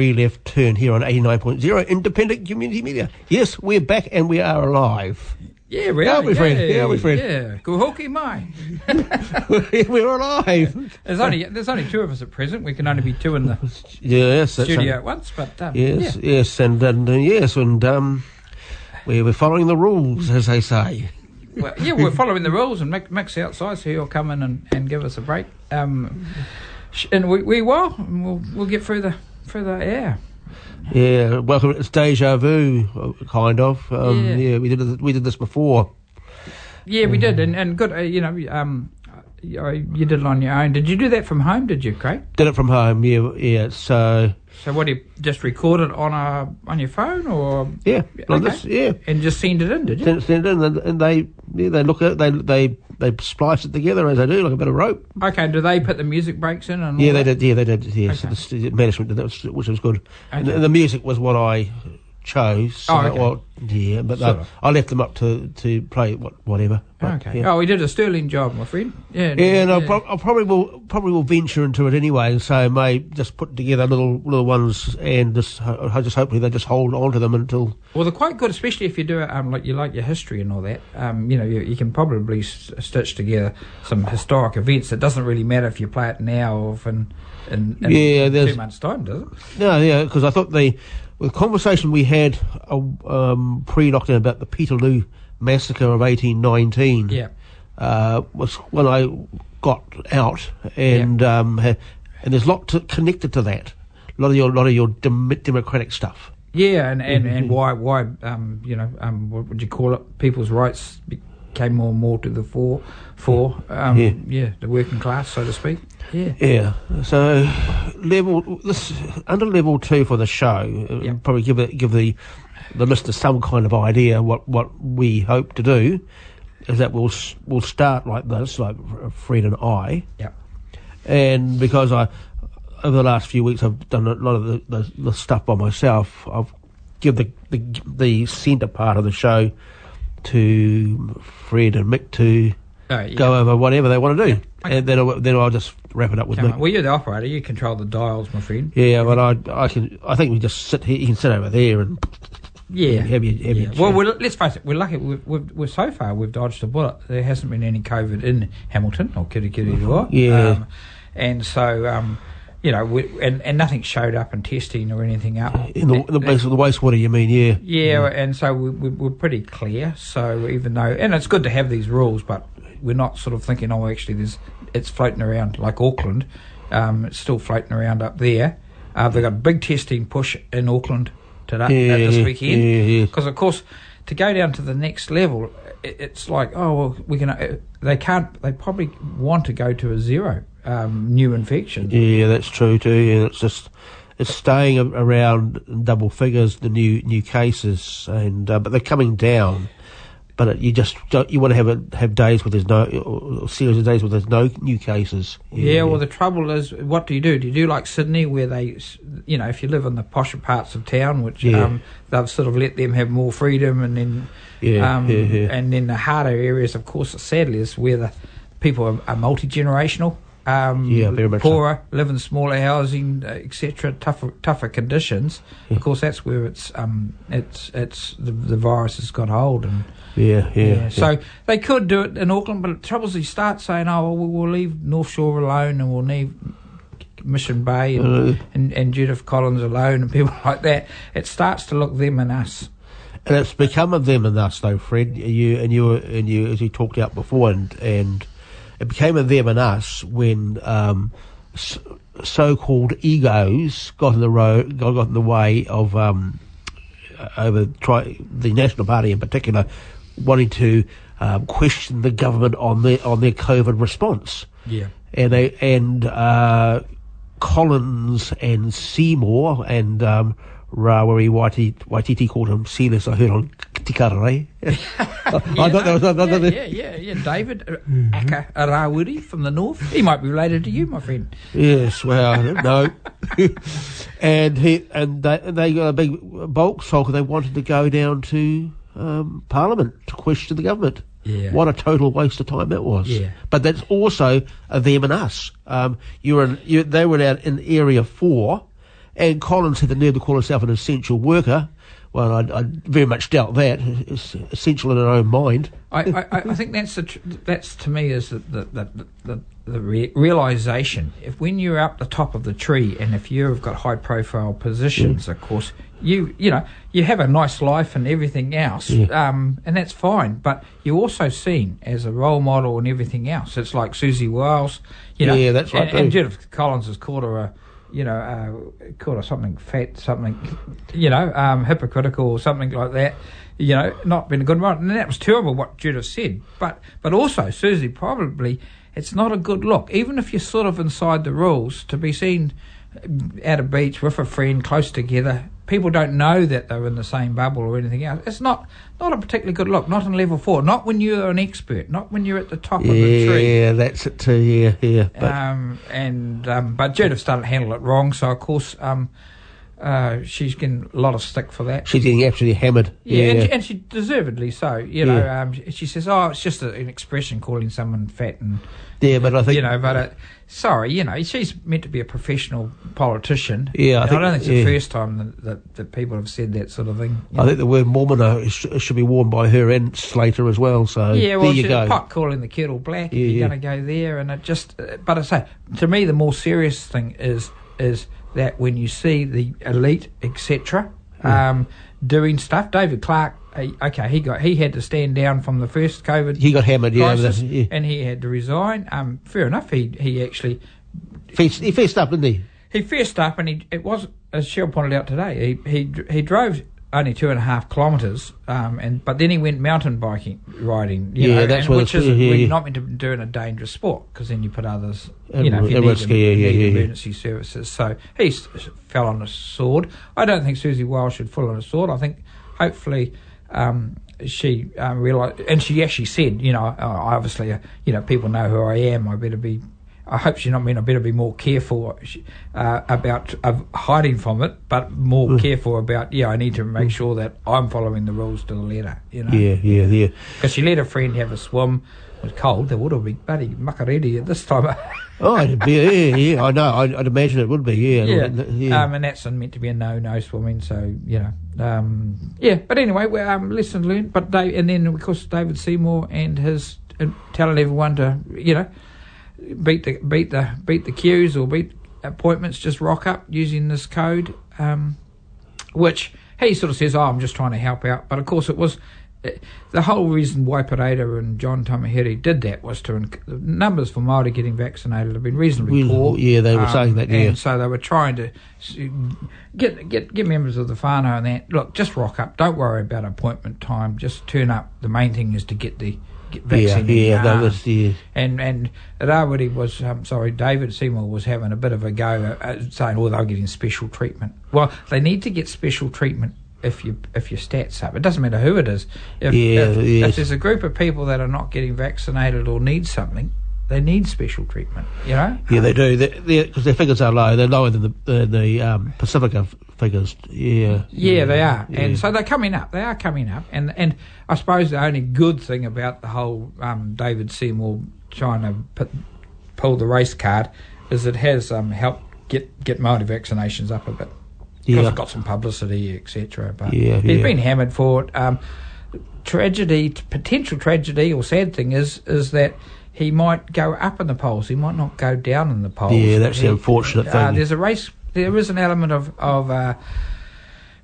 Free Left Turn here on 89.0 Independent Community Media. Yes, we're back and we are alive. Yeah, we are. my friend. Yeah, Yeah, my friend. Yeah, kuhoki mai. we're alive. There's only there's only two of us at present. We can only be two in the Yes, studio at once. But um, yes, yeah. yes, and, and uh, yes, and um, we we're following the rules, as they say. Well, yeah, we're following the rules, and Mick, Mick's outside, so he'll come in and, and give us a break. Um, and we, we will, and we'll we'll get through the through that, yeah. Yeah, welcome. It's deja vu, uh, kind of. Um, Yeah. yeah. we did we did this before. Yeah, we did, and and good. Uh, you know, um, you you did it on your own. Did you do that from home? Did you, Craig? Did it from home. Yeah, yeah. So So what? You just record it on a on your phone, or yeah, like Okay. this, yeah. and just send it in? Did you? Send, send it in, and, and they yeah, they look at they they they splice it together as they do, like a bit of rope. Okay. Do they put the music breaks in? And Yeah, they that? did. Yeah, they did. Yeah, Okay. the, the management did that, which was good. And Okay. the, the music was what I chose. So, Oh, okay. well, yeah, but uh. I left them up to to play what, whatever. But, Okay. Yeah. Oh, he did a sterling job, my friend. Yeah. Yeah, and I, pro- I probably will probably will venture into it anyway. So I may just put together little little ones and just I just hopefully they just hold on to them until Well, they're quite good, especially if you do it um, like you like your history and all that. Um, you know, you, you can probably s- stitch together some historic events. It doesn't really matter if you play it now or if in, in, in Yeah, two months' time, does it? No, yeah, because I thought the the conversation we had uh, um, pre-lockdown about the Peterloo massacre of eighteen nineteen Yeah. uh, was when I got out, and um, and there's a lot to, connected to that. A lot of your lot of your dem- democratic stuff. Yeah, and, and, Mm-hmm. and why why um, you know um, what would you call it? People's rights became more and more to the fore. For um, Yeah. yeah, the working class, so to speak. Yeah. Yeah. So level this under level two for the show. uh, Yeah. Probably give it give the the listener some kind of idea what what we hope to do. Is that we'll we'll start like this, like Fred and I, Yeah. and because I over the last few weeks I've done a lot of the, the, the stuff by myself. I've give the, the the centre part of the show to Fred and Mick to Oh, yeah. go over whatever they want to do, Okay. and then I'll, then I'll just wrap it up with Come Mick. on. Well, you're the operator. You control the dials, my friend. Yeah, but I, I can. I think we just sit here. You can sit over there and Yeah. have your, have Yeah. your Well, let's face it, we're lucky. We've, we've, we're so far we've dodged a bullet. There hasn't been any COVID in Hamilton or Kirikiri Yeah. Um, and so, um, you know, we, and, and nothing showed up in testing or anything up. in the, the, base of the wastewater. You mean? Yeah. Yeah, and so we, we, we're pretty clear. So even though, and it's good to have these rules, but we're not sort of thinking, oh, actually, there's it's floating around like Auckland. Um, it's still floating around up there. Uh, they've got a big testing push in Auckland today uh, this yeah, weekend. yeah, yeah. Because of course, to go down to the next level, it, it's like, oh, well, we can. Uh, they can't. They probably want to go to a zero um, new infections. Yeah, that's true too. And it's just it's staying around double figures the new new cases, and uh, but they're coming down. but it, you just don't, you want to have a, have days where there's no or series of days where there's no new cases. Yeah, well, the trouble is, what do you do? Do you do like Sydney, where they, you know, if you live in the posher parts of town, which Yeah. um, they've sort of let them have more freedom, and then, Yeah, um, yeah, yeah. and then the harder areas, of course, sadly, is where the people are, are multi generational. Um, Yeah, very much so. poorer, live in smaller housing, uh, etc. Tougher, tougher conditions. Of course, that's where it's um, it's it's the, the virus has got hold, and yeah, yeah, yeah. so they could do it in Auckland, but the trouble is you start saying, oh, well, we'll leave North Shore alone and we'll leave Mission Bay and, Uh. and, and Judith Collins alone and people like that. It starts to look them and us. And it's become of them and us, though, Fred. You and you and you, as you talked out before, and and it became a them and us when um, so-called egos got in the road, got, got in the way of um, over try, the National Party in particular wanting to um, question the government on their on their COVID response Yeah. and they and uh, Collins and Seymour and um, Rawiri Waititi, called him Silas. I heard on Te Karere. I thought that was another. yeah, yeah, yeah, yeah. David uh, Aka Arawiri from the north. He might be related to you, my friend. Yes, well, I don't know. and he and they, they got a big bulk sulk they wanted to go down to um, Parliament to question the government. Yeah. What a total waste of time that was. Yeah. But that's also a them and us. Um, you were in, you, they were out in Area 4 and Collins had the nerve to call himself an essential worker. Well, I, I very much doubt that. It's essential in her own mind. I, I, I think that's the tr- that's to me is the the the, the, the re- realization. If when you're up the top of the tree, and if you've got high profile positions, of course you you know you have a nice life and everything else, Yeah. um, and that's fine. But you're also seen as a role model and everything else. It's like Siouxsie Wiles, you know, Yeah, that's right And, and. Judith Collins has called her a. You know, uh, her something fat, something, you know, um, hypocritical or something like that you know, not been a good one. And that was terrible what Judith said. But but also, Siouxsie, probably it's not a good look, even if you're sort of inside the rules, to be seen at a beach with a friend close together. People don't know that they're in the same bubble or anything else. It's not not a particularly good look. Not in level four. Not when you're an expert. Not when you're at the top of the tree. Yeah, that's it too. Yeah, yeah. But, Um, and um, but Judith started to handle it wrong, so of course um, uh, she's getting a lot of stick for that. she's getting absolutely hammered. Yeah, Yeah, And, she, and she deservedly so. You know, Yeah. um, she says, "Oh, it's just a, an expression calling someone fat," and yeah, but I think you know, but uh, sorry, you know, she's meant to be a professional politician. Yeah, I think- don't think it's yeah. the first time that, that, that people have said that sort of thing. I know. think the word Mormon uh, should be worn by her and Slater as well. So yeah, well, there you she's go. pot calling the kettle black. Yeah, if you're going to go there, and it just. uh, But I say, to me, the more serious thing is is that when you see the elite, etc., um, doing stuff. David Clark, okay, he got he had to stand down from the first COVID He got hammered. Yeah, crisis, yeah. and he had to resign. Um, fair enough. He he actually he fessed up, didn't he? he fessed up, and he it was as Cheryl pointed out today. He he he drove only two and a half kilometres, um, and but then he went mountain biking riding. You Yeah, know, that's and, which is yeah, yeah. not meant to be doing a dangerous sport because then you put others. You know, if you need, risk, em- yeah, yeah, need yeah, yeah. emergency services. So he s- fell on a sword. I don't think Siouxsie Wiles should fall on a sword. I think hopefully. Um, she um, realised, and she actually said, you know, uh, obviously, uh, you know, people know who I am. I better be. I hope she's not mean I better be more careful uh, about of hiding from it, but more Mm. careful about yeah. I need to make sure that I'm following the rules to the letter. You know, Yeah, yeah, yeah. because she let a friend have a swim. It was cold. There would have been bloody makariri at this time. Oh, it'd be, yeah, yeah. I know. I'd, I'd imagine it would be. Yeah, yeah, yeah. Um, and that's meant to be a no-no swimming. So you know, um, yeah. But anyway, we um, lesson learned. But Dave, and then of course David Seymour and his uh, telling everyone to you know beat the beat the beat the queues or beat appointments. Just rock up using this code, um, which he sort of says, "Oh, I'm just trying to help out." But of course, it was. uh, The whole reason why Waipareira and John Tamihere did that was to inc- the numbers for Maori getting vaccinated have been reasonably Reasonable, poor. yeah, they were saying that, yeah. And so they were trying to get get get members of the whānau and that. Look, just rock up. Don't worry about appointment time. Just turn up. The main thing is to get the yeah, yeah. Was yeah. And and Rawiri was um, sorry, David Seymour was having a bit of a go, uh, uh, saying, "Oh, they're getting special treatment." Well, they need to get special treatment if you if your stats up. It doesn't matter who it is. If, Yeah, if, yes. if there's a group of people that are not getting vaccinated or need something, they need special treatment. You know. Yeah, they do. Because their figures are low. They're lower than the, than the um, Pacifica figures. Yeah. Yeah, they are, yeah. and so they're coming up. They are coming up, and and I suppose the only good thing about the whole um, David Seymour trying to put, pull the race card is it has um, helped get get Maori vaccinations up a bit. Because Yeah. it got some publicity, etc. But Yeah, he's yeah. been hammered for it. Um, tragedy, potential tragedy, or sad thing is is that he might go up in the polls. He might not go down in the polls. Yeah, that's the He- unfortunate uh, thing. there's a race. There is an element of of uh,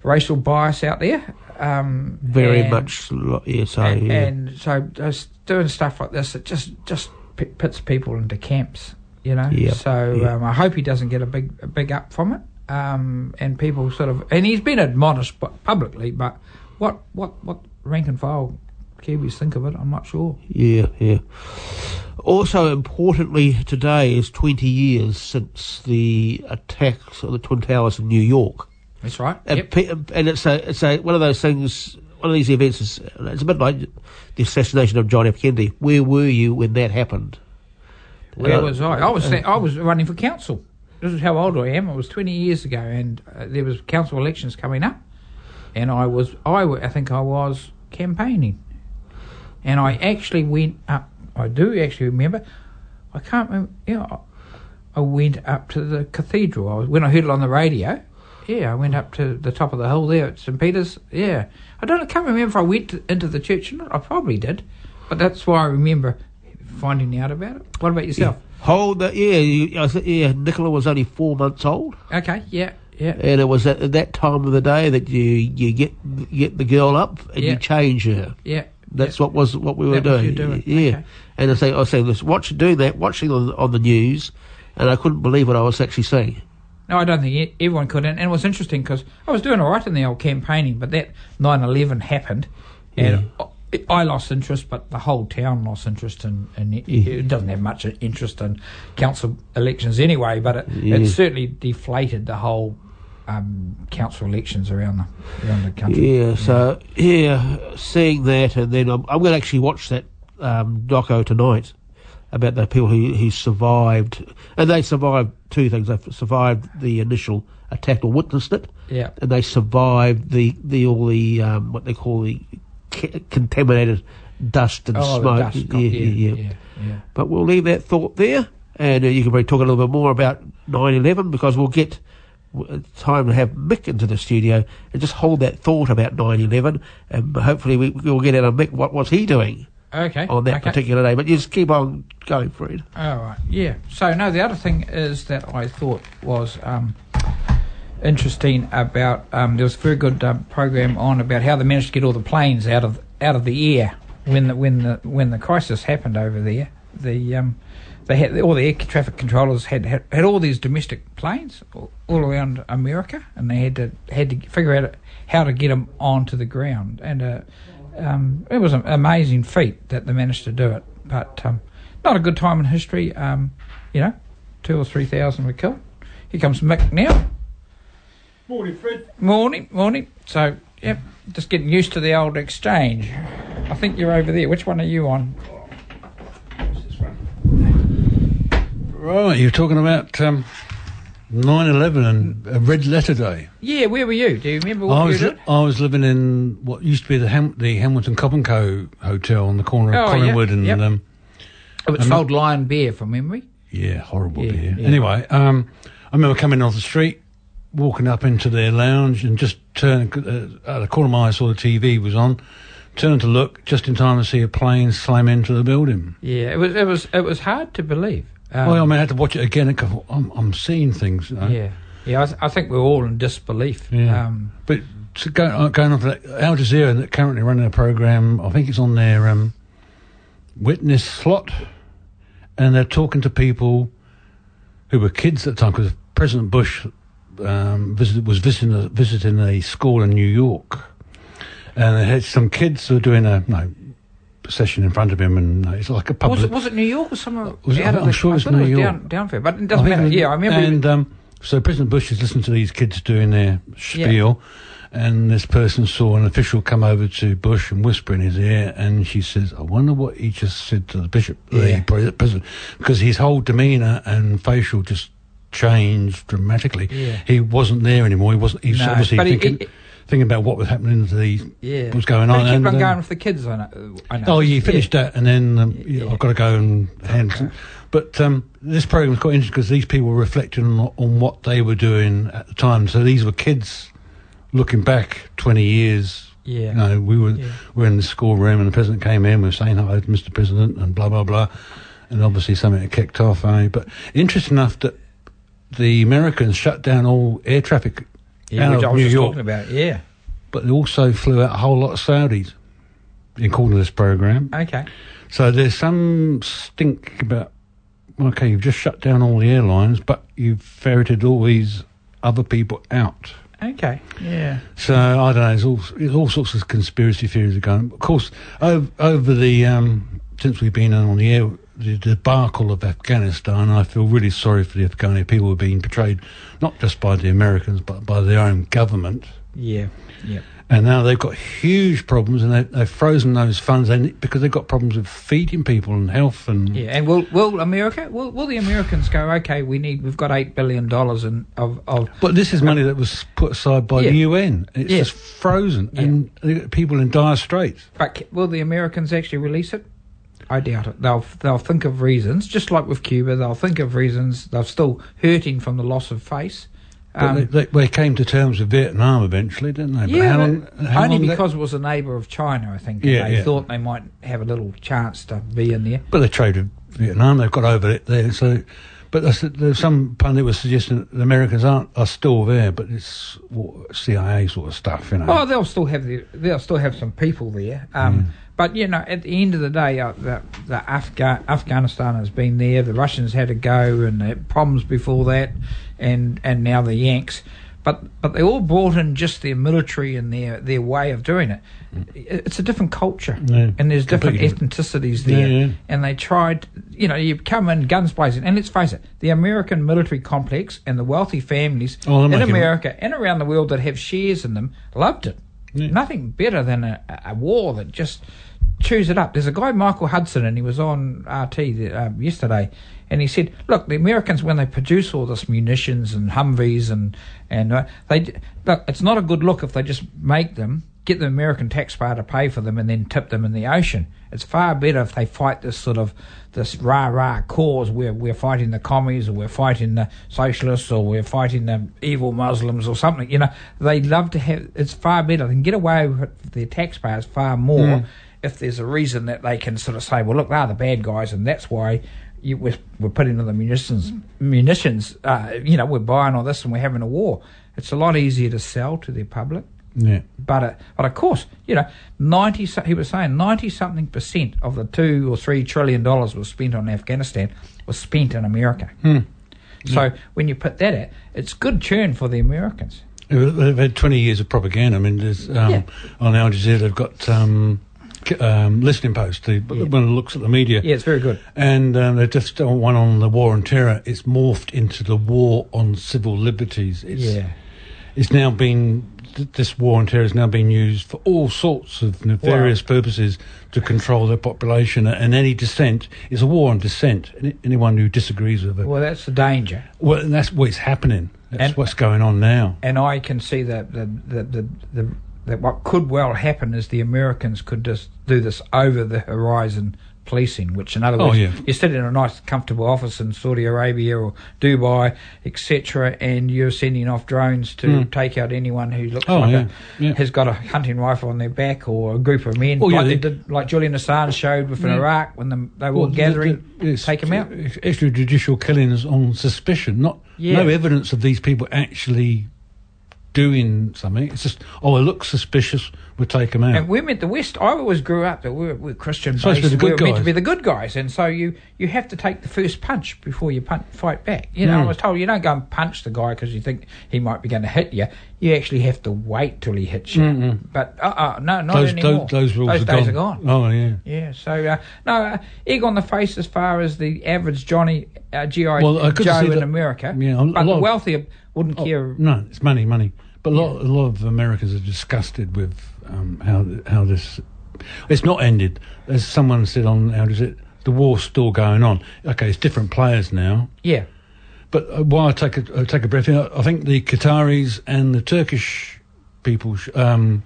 racial bias out there. Um, Very and- much. lo- Yeah, so, and, yeah. and so just doing stuff like this, it just just p- puts people into camps. You know. Yep, So yeah. um, I hope he doesn't get a big a big up from it. Um, and people sort of and he's been admonished publicly, but what what what rank and file Kiwis think of it, I'm not sure. Yeah, yeah. Also, importantly, today is 20 years since the attacks on the Twin Towers in New York. That's right. And, Yep. pe- and it's a, it's a, one of those things, one of these events is, it's a bit like the assassination of John F. Kennedy. Where were you when that happened? Where Uh, was I? I was I was running for council. This is how old I am. It was 20 years ago, and uh, there was council elections coming up, and I was I, I think I was campaigning, and I actually went up. I do actually remember. I can't remember. Yeah, I- went up to the cathedral. I was, when I heard it on the radio. Yeah, I went up to the top of the hill there at St Peter's. Yeah, I don't. I can't remember if I went to, into the church or not. I probably did, but that's why I remember finding out about it. What about yourself? Hold that, yeah, you, I said, yeah, Nicola was only four months old. Okay, yeah, yeah. And it was at that time of the day that you, you get get the girl up and Yeah. you change her. Yeah. That's what was what we were doing. doing, Yeah, okay. and I say I was saying this, watching doing that, watching on on the news, and I couldn't believe what I was actually seeing. No, I don't think everyone could. And and it was interesting because I was doing all right in the old campaigning, but that 9 11 happened. And I I lost interest, but the whole town lost interest in, in it. Yeah. It doesn't have much interest in council elections anyway, but it, Yeah. it certainly deflated the whole um, council elections around the around the country. Yeah, so yeah, seeing that, and then I'm, I'm going to actually watch that um, doco tonight about the people who, who survived, and they survived two things. They survived the initial attack or witnessed it, Yeah. and they survived the the all the um, what they call the ca- contaminated dust and Oh, smoke. dust yeah, yeah, yeah, yeah. But we'll leave that thought there, and uh, you can probably talk a little bit more about 9/11 because we'll get time to have Mick into the studio and just hold that thought about 9/11, and hopefully we, we'll get out of Mick what was he doing Okay. on that okay. particular day. But you just keep on going, Fred. All right. Yeah. So no, the other thing is that I thought was um, interesting about um, there was a very good um, program on about how they managed to get all the planes out of out of the air when the when the when the crisis happened over there. The um, they had all the air traffic controllers had had, had all these domestic planes all, all around America, and they had to had to figure out how to get them onto the ground. And uh, um, it was an amazing feat that they managed to do it. But um, not a good time in history. Um, you know, two or three thousand were killed. Here comes Mick now. Morning, Fred. Morning, morning. So, yep, just getting used to the old exchange. I think you're over there. Which one are you on? Right, you're talking about um, 9/11 and a red letter day. Yeah, where were you? Do you remember what I you was did? I was living in what used to be the Ham- the Hamilton Cobb and Co hotel on the corner of Oh, yeah, Collingwood and yep. um, It was Fold Lion beer from memory. yeah, horrible Yeah, beer. yeah. Anyway, um, I remember coming off the street, walking up into their lounge, and just turning uh, at the corner of my eye, I saw the TV was on. Turned to look just in time to see a plane slam into the building. Yeah, it was it was it was hard to believe. Um, well, I mean, I had to watch it again. and I'm, I'm seeing things. You know? yeah, yeah. I, th- I think we're all in disbelief. Yeah. Um, But to go, uh, going on for that, Al Jazeera that currently running a program, I think it's on their um, witness slot, and they're talking to people who were kids at the time because President Bush um, visited, was visiting a, visiting a school in New York, and they had some kids who were doing a no session in front of him, and uh, it's like a public. was it was it New York or somewhere? Was it- I'm the- sure I it's thought New was York. Down, down fair, but it doesn't matter. Yeah, I remember. And um, so President Bush is listening to these kids doing their spiel, And this person saw an official come over to Bush and whisper in his ear, and she says, "I wonder what he just said to the bishop, Yeah. the president, because his whole demeanour and facial just changed dramatically. Yeah. He wasn't there anymore. He wasn't. He was No, obviously thinking, thinking about what was happening to the Yeah. what was going on. he kept and, on uh, going with the kids. I know. I know. Oh, you finished that, and then um, know, Yeah. I've got to go and hand. Okay. But um, this is quite interesting because these people were reflecting on, on what they were doing at the time. So these were kids looking back 20 years. Yeah. You know, we were Yeah. we were in the schoolroom, and the president came in. We were saying hello to Mr. President, and blah blah blah. And obviously something had kicked off. Eh? But interesting enough that the Americans shut down all air traffic Yeah, out which I was New just York talking about. Yeah. but they also flew out a whole lot of Saudis, in according to this program. Okay. So there's some stink about. Okay, you've just shut down all the airlines, but you've ferreted all these other people out. Okay. Yeah. So I don't know. There's all, there's all sorts of conspiracy theories are going. Of course, over, over the um, since we've been on the air, the debacle of Afghanistan, I feel really sorry for the Afghani people who are being betrayed, not just by the Americans but by their own government. Yeah. Yeah. And now they've got huge problems, and they, they've frozen those funds and because they've got problems with feeding people and health and Yeah, and will will America will will the Americans go? Okay, we need we've got eight billion dollars in of of But this is money that was put aside by Yeah. the UN. It's Yeah. just frozen, Yeah. and people in dire straits. but will the Americans actually release it? I doubt it. They'll they'll think of reasons, just like with Cuba. They'll think of reasons. They're still hurting from the loss of face. But Um, they, they, they came to terms with Vietnam eventually, didn't they? But yeah, long, only long that- because it was a neighbour of China, I think. Yeah, they yeah. thought they might have a little chance to be in there. but they traded Vietnam. They've got over it there. So, but there's, there's some pundit was suggesting that the Americans aren't are still there, but it's what, CIA sort of stuff, you know. Oh, they'll still have the, they'll still have some people there. Um, Mm. But you know, at the end of the day, uh, the, the Afga- Afghanistan has been there. The Russians had to go, and had problems before that, and and now the Yanks. But but they all brought in just their military and their, their way of doing it. It- It's a different culture, Yeah, and there's different ethnicities there. Yeah, yeah. And they tried, you know, you come in guns blazing. And let's face it, the American military complex and the wealthy families Oh, in America and around the world that have shares in them loved it. Nothing better than a, a war that just chews it up. There's a guy, Michael Hudson, and he was on RT um, yesterday, and he said, "Look, the Americans when they produce all this munitions and Humvees and and uh, they look, it's not a good look if they just make them." Get the American taxpayer to pay for them and then tip them in the ocean. It's far better if they fight this sort of this rah rah cause where we're fighting the commies or we're fighting the socialists or we're fighting the evil Muslims or something. You know, they love to have. It's far better. They can get away with their taxpayers far more Mm. If there's a reason that they can sort of say, well, look, they're the bad guys, and that's why you, we're, we're putting all the munitions. Munitions. Uh, you know, we're buying all this and we're having a war. It's a lot easier to sell to the public. yeah. But uh, but of course, you know, ninety. He was saying ninety something percent of the two or three trillion dollars was spent on Afghanistan was spent in America. Hmm. So when you put that at, it's good churn for the Americans. They've had 20 years of propaganda. I mean, um, Yeah. on Al Jazeera, they've got um, um, listening post, The, Yeah. When it looks at the media, Yeah, it's very good. and um, they've just done one on the war on terror. It's morphed into the war on civil liberties. It's, yeah, it's now been th- this war on terror is now being used for all sorts of nefarious purposes to control their population. And any dissent is a war on dissent. Anyone who disagrees with it, well, that's the danger. well, that's what's happening. That's And- what's going on now. and I can see that the, the, the, the, that what could well happen is the Americans could just do this over the horizon policing, which in other Oh, words, yeah. you sit in a nice comfortable office in Saudi Arabia or Dubai, etc., and you're sending off drones to Mm. take out anyone who looks Oh, like yeah, a, yeah. has got a hunting rifle on their back or a group of men, Oh, yeah, like they, did, like Julian Assange showed with. Iraq when the, they were all gathering, the- it's take them out. Extrajudicial killings on suspicion, not no evidence of these people actually doing something. It's just oh, it looks suspicious. We'll take them out. And we're meant the West. I always grew up that we're, we're Christian Supposed to based. be the We're good meant to be the good guys, and so you you have to take the first punch before you punch, fight back. You know, I Mm. was told you don't go and punch the guy because you think he might be going to hit you. You actually have to wait till he hits you. Mm-mm. But uh, uh no, not those, anymore. those, those rules Those are, days gone. are gone. Oh yeah. Yeah, so uh, no, uh, egg on the face as far as the average Johnny uh, GI Well, Joe in that- America. yeah, a but the wealthier wouldn't Oh, care. no, it's money, money. But a lot, a lot of Americans are disgusted with um, how how this. It's not ended. As someone said on how does it? The war's still going on. Okay, it's different players now. Yeah. But uh, while I take a uh, take a breath, in, I think the Qataris and the Turkish people, sh- um,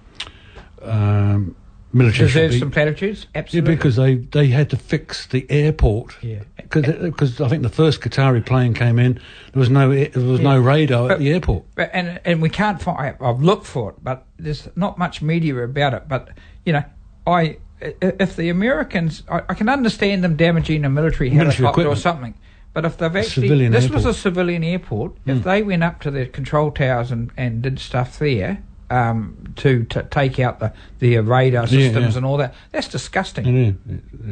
um, military, Deserves some platitudes? yeah, Absolutely. because they, they had to fix the airport. Yeah. Because I think the first Qatari plane came in, there was no there was no radar But- at the airport. But, and and we can't find. I've looked for it, but there's not much media about it. But you know, I if the Americans, I, I can understand them damaging a military Military helicopter or something. But if they've actually, this was a civilian airport. Mm. If they went up to the control towers and, and did stuff there um, to, to take out the the radar systems yeah. and all that, that's disgusting. Yeah,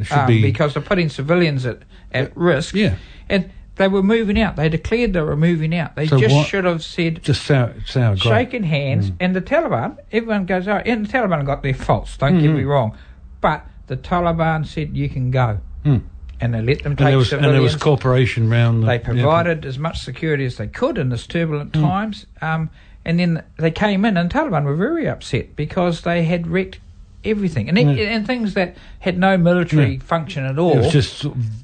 it should um, be because they're putting civilians at, at risk. Yeah. And they were moving out. They declared they were moving out. They So just what- should have said, just sour, sour shaking hands. Mm. And the Taliban, everyone goes, oh, and the Taliban got their faults, don't get Mhm. me wrong. But the Taliban said, you can go. Mm. And they let them And take there was and there was civilians. cooperation around. The, they yeah, provided as much security as they could in this turbulent Mm. times. Um, and then they came in, and Taliban were very upset because they had wrecked everything. And, it- Yeah. and things that had no military Yeah. function at all. It was just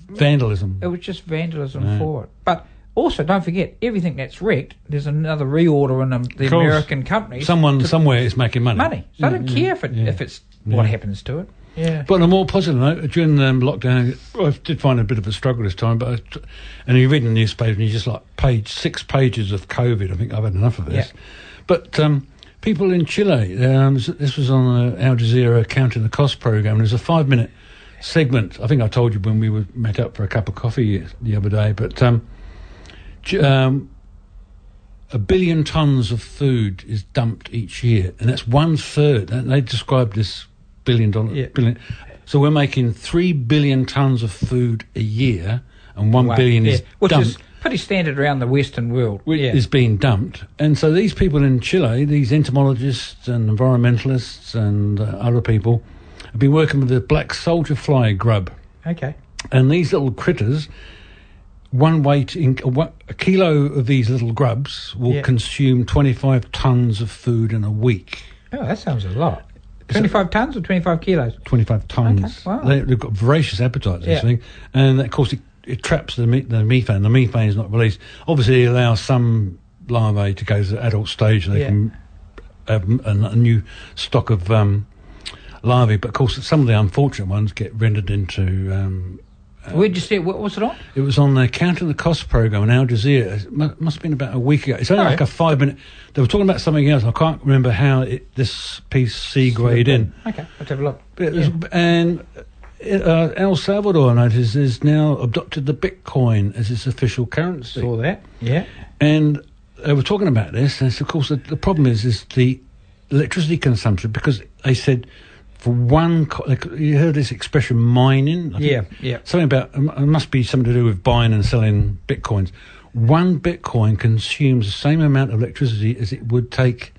vandalism. It was just vandalism Yeah. for it. But also, don't forget, everything that's wrecked, there's another reorder in the, the American companies. Someone somewhere is making money. money. So I don't yeah, care if, it, if it's what happens to it. Yeah. But on a more positive note, during um, lockdown, I did find a bit of a struggle this time. But I, and you read in the newspaper, and you just like page six pages of COVID. I think I've had enough of this. Yeah. But um, people in Chile, um, this- was on the Al Jazeera Counting the Cost program. And there's a five minute segment. I think I told you when we were met up for a cup of coffee the other day. But um, um, a billion tons of food is dumped each year, and that's one third. And they described this billion dollar Yeah. billion. So we're making three billion tons of food a year, and one Wow. billion Yeah. is Which dumped. is pretty standard around the Western world. Yeah. is being dumped. And so these people in Chile, these entomologists and environmentalists and uh, other people, have been working with the black soldier fly grub. okay. And these little critters, one weight in a, a kilo of these little grubs will Yeah. consume 25 tons of food in a week. Oh, that sounds a lot. 25 tons or 25 kilos? 25 tons. Okay, wow. They, they've got voracious appetites, this Yeah. thing. And of course, it, it traps the, me- the methane. The methane is not released. Obviously, it allows some larvae to go to the adult stage and they Yeah. can have a, a new stock of um, larvae. But of course, some of the unfortunate ones get rendered into. Um, Where'd you see it? What was it on? it was on the Counting the Cost program on Al Jazeera. It mu- must have been about a week ago. It's only Oh, like yeah. a five minute. They were talking about something else. I can't remember how it, this piece segued in. Okay, let's have a look. It And uh, El Salvador, I noticed, has now adopted the Bitcoin as its official currency. Saw that. Yeah. And they were talking about this, and of course, the, the problem is is the electricity consumption because they said for one, co- you heard this expression mining. I think Yeah, yeah. Something about um, it must be something to do with buying and selling bitcoins. One bitcoin consumes the same amount of electricity as it would take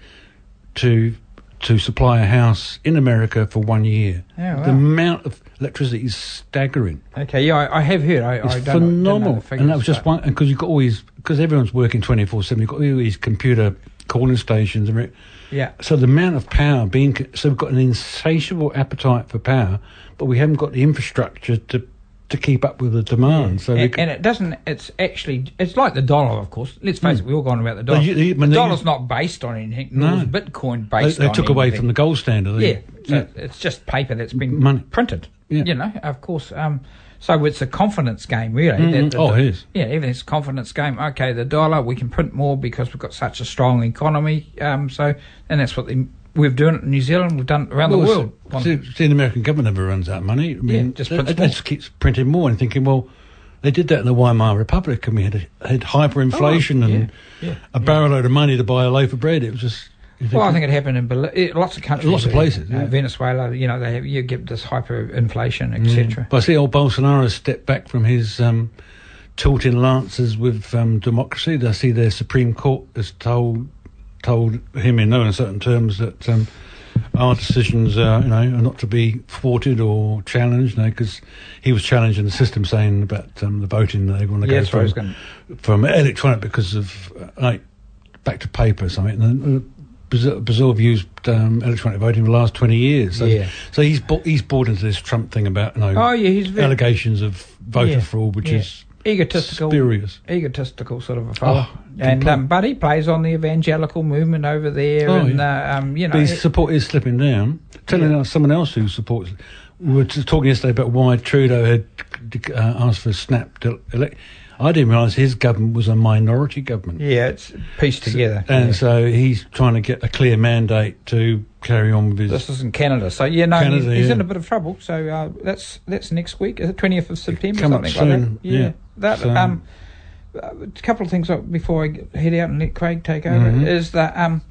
to to supply a house in America for one year. Oh, wow. The amount of electricity is staggering. Okay, yeah, I, I have heard. I, It's I don't know- didn't know phenomenal, the and that was just one. Because you've got all these, because everyone's working twenty four seven. You've got all these computer calling stations, and. Yeah. so the amount of power being, so we've got an insatiable appetite for power, but we haven't got the infrastructure to to keep up with the demand. So and, and it doesn't. It's actually. It's like the dollar, of course. Let's face it. We all gone about the dollar. Well, you- you- the they- dollar's not based on anything. No. Bitcoin based they on took away from the gold standard. They- Yeah, so it's just paper that's been Money. printed. Yeah. You know, of course. Um, so it's a confidence game, really. Mhm. Oh, it is. Yeah, everything's a confidence game. Okay, the dollar, we can print more because we've got such a strong economy. Um, so, and that's what the, we've done it in New Zealand. We've done it around the Well, world. See, see, the American government never runs out of money. I mean, Yeah, just they more. just keeps printing more and thinking, well, they did that in the Weimar Republic, and we had a, had hyperinflation Oh, and yeah, yeah, a barrel load of money to buy a loaf of bread. It was just. You Well, I think- it happened in Bel- eh, lots of countries. Lots of places, uh, yeah. Venezuela, you know, they have, you get this hyperinflation, etc. But I see old Bolsonaro stepped back from his um, tilting lances with um, democracy. I see their Supreme Court has told told him in no uncertain terms that um, our decisions, uh, you know, are not to be thwarted or challenged. Because he was challenging the system, saying about um, the voting they want to Yeah, go that's what I was from, from electronic because of uh, like back to paper or something. And, uh, Brazil, Brazil have used um, electronic voting for the last twenty years. So, Yeah. so he's bought, he's bought into this Trump thing about you know, Oh yeah, he's very allegations of voter Yeah, fraud, which yeah. is egotistical. spurious. egotistical sort of a fellow. Oh, and um, but he plays on the evangelical movement over there, Oh, and uh, um, you know, But his it- support is slipping down. Telling Yeah. us someone else who supports. We were talking yesterday about why Trudeau had uh, asked for snap elect. I didn't realise his government was a minority government. yeah, it's pieced together. And yeah. so he's trying to get a clear mandate to carry on with his. This is in Canada, so yeah, no, Canada, he's, he's yeah. in a bit of trouble. So uh, that's that's next week, is it twentieth of September, Come something like that. soon, yeah. that So- um, a couple of things uh, before I head out and let Craig take over Mhm. is that um,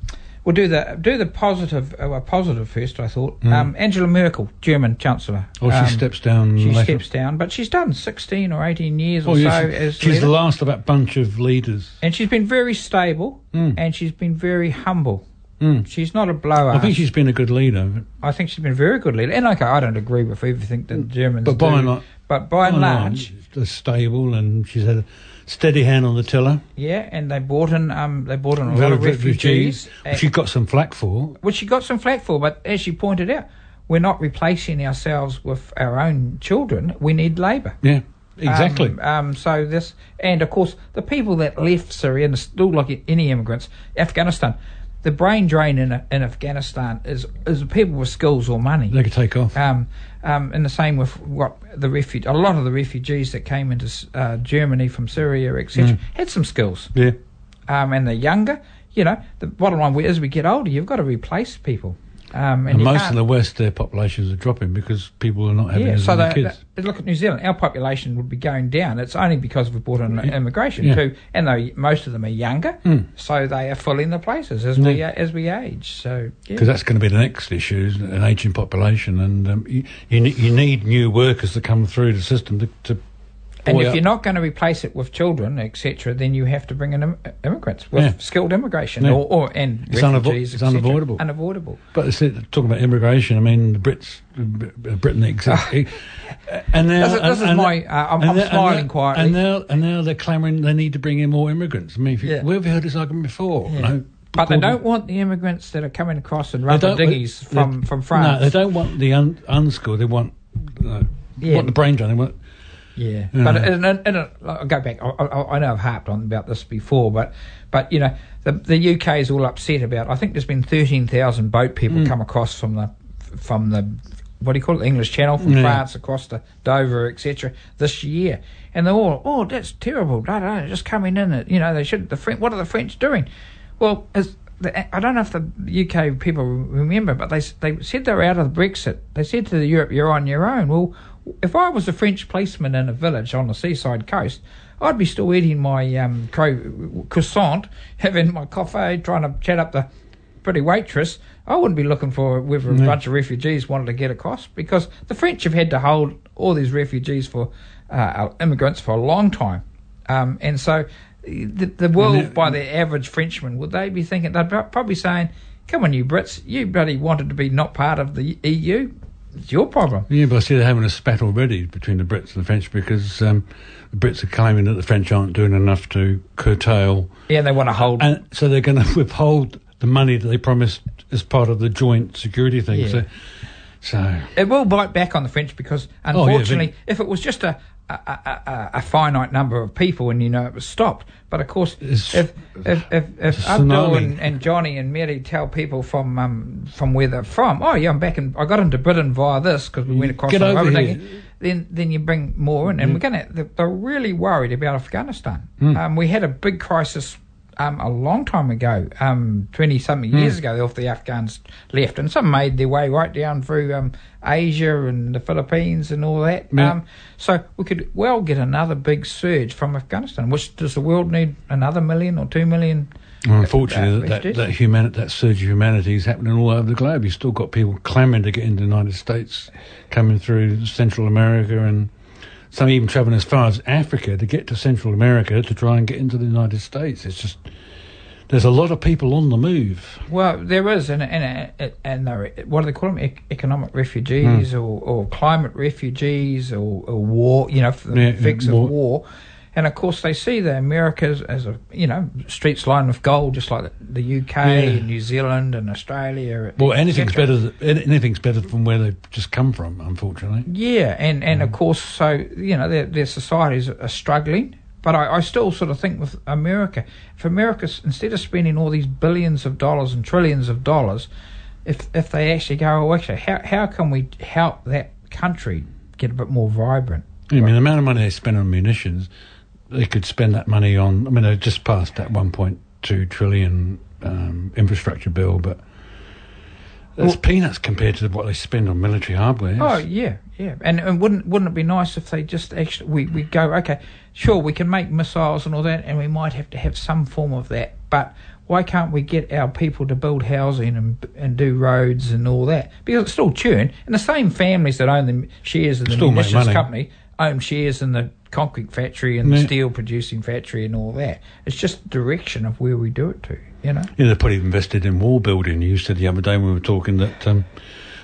we'll do the do the positive, uh, positive first. I thought Mm. um, Angela Merkel, German Chancellor. oh, she um, steps down. She later. steps down, but she's done sixteen or eighteen years or Oh, so she- as she's leader. the last of that bunch of leaders. and she's been very stable, Mm. and she's been very humble. Mm. She's not a blower. I think she's been a good leader. I think she's been a very good leader. And okay, I don't agree with everything that the Germans But by do. and large, but by and by large, stable, and she's had a steady hand on the tiller. yeah. And they brought in, um, they brought in a lot of refugees, which uh, she got some flack for. which she got some flack for. But as she pointed out, we're not replacing ourselves with our own children. We need labour. Yeah, exactly. Um, um, so this, and of course, the people that left Syria, and still like any immigrants, Afghanistan, the brain drain in in Afghanistan is is people with skills or money. they could take off. Um, um, and the same with what the refu- a lot of the refugees that came into uh, Germany from Syria, etc., Mm. had some skills. yeah. Um, and they're younger. You know, the bottom line is as we get older, you've got to replace people. Um, and And most of the West, their populations are dropping because people are not having yeah, as so many they, kids. they- look at New Zealand. Our population would be going down. It's only because we've brought in Yeah. immigration Yeah. too, and though most of them are younger, Mm. so they are filling the places as we as we age. So. Because that's going to be the next issue, is an ageing population, and um, you, you, you need new workers to come through the system to. to And if you're not going to replace it with children, etc., then you have to bring in Im- immigrants with Yeah. skilled immigration, Yeah. or, or and It's unavo- refugees. it's cetera. unavoidable. Unavoidable. But it's, it- talking about immigration, I mean, the Brits, uh, Britain exists. and now, This is- this is and- my- uh, I'm- I'm and smiling quietly. And now, and now they're clamouring they need to bring in more immigrants. I mean, you, Yeah. where have you heard this argument before? Yeah. No, But they don't want the immigrants that are coming across rubber don't- dinghies from, from France. No, they don't want the un, unskilled. They want, uh, Yeah. want the brain drain. They want Yeah, You but know. and, and, and, I'll go back. I, I, I know I've harped on about this before, but but you know the the UK is all upset about. I think there's been thirteen thousand boat people Mm. come across from the from the what do you call it, the English Channel from Yeah. France across to Dover, etc. This year, and they're all oh that's terrible. Da, da, da, just coming in. You know they should. The French. What are the French doing? Well, as the, I don't know if the UK people remember, but they they said they were out of Brexit. They said to the Europe, "You're on your own." Well, if I was a French policeman in a village on the seaside coast, I'd be still eating my um, croissant, having my coffee, trying to chat up the pretty waitress. I wouldn't be looking for whether a No. bunch of refugees wanted to get across because the French have had to hold all these refugees for uh, immigrants for a long time, um, and so the, the world, by the average Frenchman, would they be thinking? They'd pro- probably saying, "Come on, you Brits, you bloody wanted to be not part of the EU. It's your problem." Yeah, but I see they're having a spat already between the Brits and the French because um, the Brits are claiming that the French aren't doing enough to curtail, Yeah, they want to hold. and so they're going to withhold the money that they promised as part of the joint security thing. Yeah. So, so It will bite back on the French because, Oh, yeah, unfortunately, if it was just a a, a, a finite number of people and you know it was stopped, but of course, It's- if if if, if Abdul and, and Johnny and Mary tell people from um from where they're from, oh yeah, I'm back in, I got into Britain via this because we went across the over road, here. then then you bring more in, and Yeah. we're gonna. They're, they're really worried about Afghanistan. Mm. Um, we had a big crisis. Um, a long time ago, um, twenty something Mm. years ago, after the Afghans left, and some made their way right down through um, Asia and the Philippines and all that. Um, so we could well get another big surge from Afghanistan. Which does the world need another million or two million? well, unfortunately, Uh, that that, that, humani- that surge of humanity is happening all over the globe. You've still got people clamouring to get into the United States, coming through Central America, and some even travelling as far as Africa to get to Central America to try and get into the United States. It's just there's a lot of people on the move. Well, there is, and and and, and what do they call them? E- economic refugees Hmm. or, or climate refugees or, or war? You know, for the Yeah, war. of war. And of course, they see the Americas as a you know streets lined with gold, just like the, UK and New Zealand and Australia. Well, anything's better. Than, anything's better from where they've just come from. Unfortunately, Yeah, and, and of course, so you know their their societies are struggling. But I, I still sort of think with America, if America instead of spending all these billions of dollars and trillions of dollars, if if they actually go, oh, actually, how how can we help that country get a bit more vibrant? I mean, the amount of money they spend on munitions, they could spend that money on. I mean, they just passed that 1.2 trillion um, infrastructure bill, but that's Well- peanuts compared to what they spend on military hardware. Oh yeah, yeah, and, and wouldn't wouldn't it be nice if they just actually we, we go okay, sure we can make missiles and all that, and we might have to have some form of that, but why can't we get our people to build housing and and do roads and all that? Because it's still churn, and the same families that own the shares in the Still munitions company own shares in the concrete factory and the steel producing factory and all that. It's just direction of where we do it to, you know. Yeah, they're probably invested in wall building. You said the other day when we were talking that um,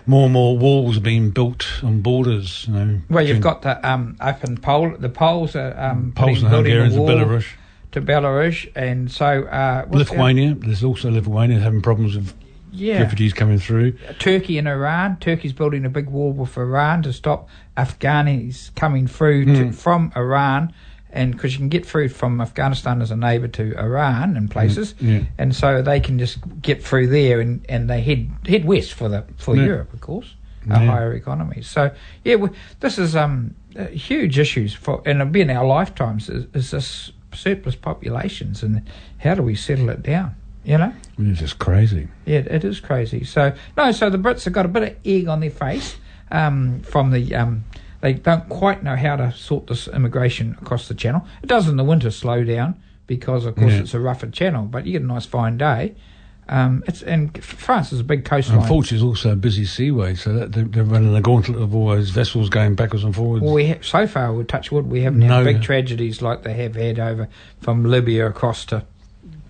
more and more walls are being built on borders. You know, Well, you've got the um, up in Pol the Poles are um, Poles putting- and building a Hungarians and Belarus. to Belarus, and so uh, Lithuania. There's also Lithuania having problems with yeah, refugees coming through. Turkey and Iran. Turkey's building a big wall with Iran to stop Afghanis coming through to, Mm. from Iran, and because you can get through from Afghanistan as a neighbour to Iran and places, yeah. and so they can just get through there, and, and they head head west for the for Yeah. Europe, of course, a higher economy. So yeah, we, this is um uh, huge issues for, and it'll be in our lifetimes. Is, is this surplus populations, and how do we settle it down? You know. It's just crazy. Yeah, it is crazy. So no, so the Brits have got a bit of egg on their face um, from the. Um, they don't quite know how to sort this immigration across the channel. It does in the winter slow down because, of course, Yeah. it's a rougher channel. But you get a nice fine day. Um, it's and France is a big coastline. Unfortunately, it's also a busy seaway, so that they're, they're running the gauntlet of all those vessels going backwards and forwards. Well, we ha- so far, we touch wood, we haven't No. had big tragedies like they have had over from Libya across to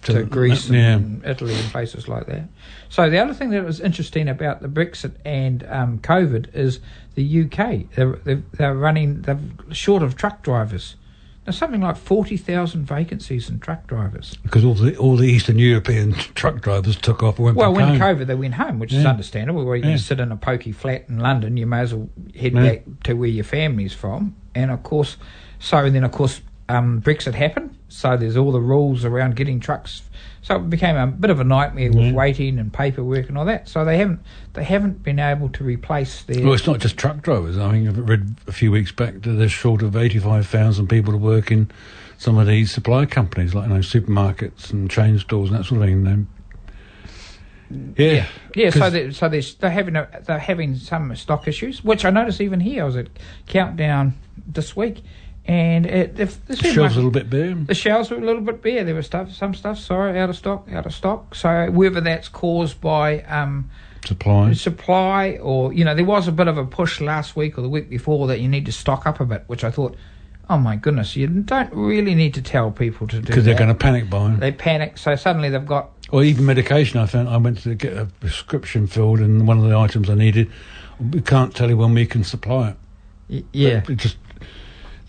to, To- Greece yeah. and Italy and places like that. So the other thing that was interesting about the Brexit and um, COVID is the UK. They're, they're, they're running they're short of truck drivers. There's something like forty thousand vacancies in truck drivers. because all the all the Eastern European truck drivers took off and went Well, when home. COVID, they went home, which is understandable. Where you Yeah. sit in a pokey flat in London, you may as well head Yeah. back to where your family's from. And of course, so and then of course um, Brexit happened. So there's all the rules around getting trucks. So it became a bit of a nightmare with waiting and paperwork and all that. So they haven't they haven't been able to replace their. Well, it's not just truck drivers. I mean, I've read a few weeks back that they're short of 85,000 people to work in some of these supply companies, like you know, supermarkets and chain stores and that sort of thing. They- yeah, Yeah, so 'Cause- they so they're, they're having a, they're having some stock issues, which I noticed even here. I was at Countdown this week, and it, the, the shelves a little bit bare. The shelves were a little bit bare. There was stuff, some stuff, sorry, out of stock, out of stock. So whether that's caused by um, Supply. supply or you know, there was a bit of a push last week or the week before that you need to stock up a bit, which I thought, oh my goodness, you don't really need to tell people to do Because they're going to panic buy. They panic, so suddenly they've got Or even medication. I found I went to get a prescription filled, and one of the items I needed, we can't tell you when we can supply it. y- yeah. It just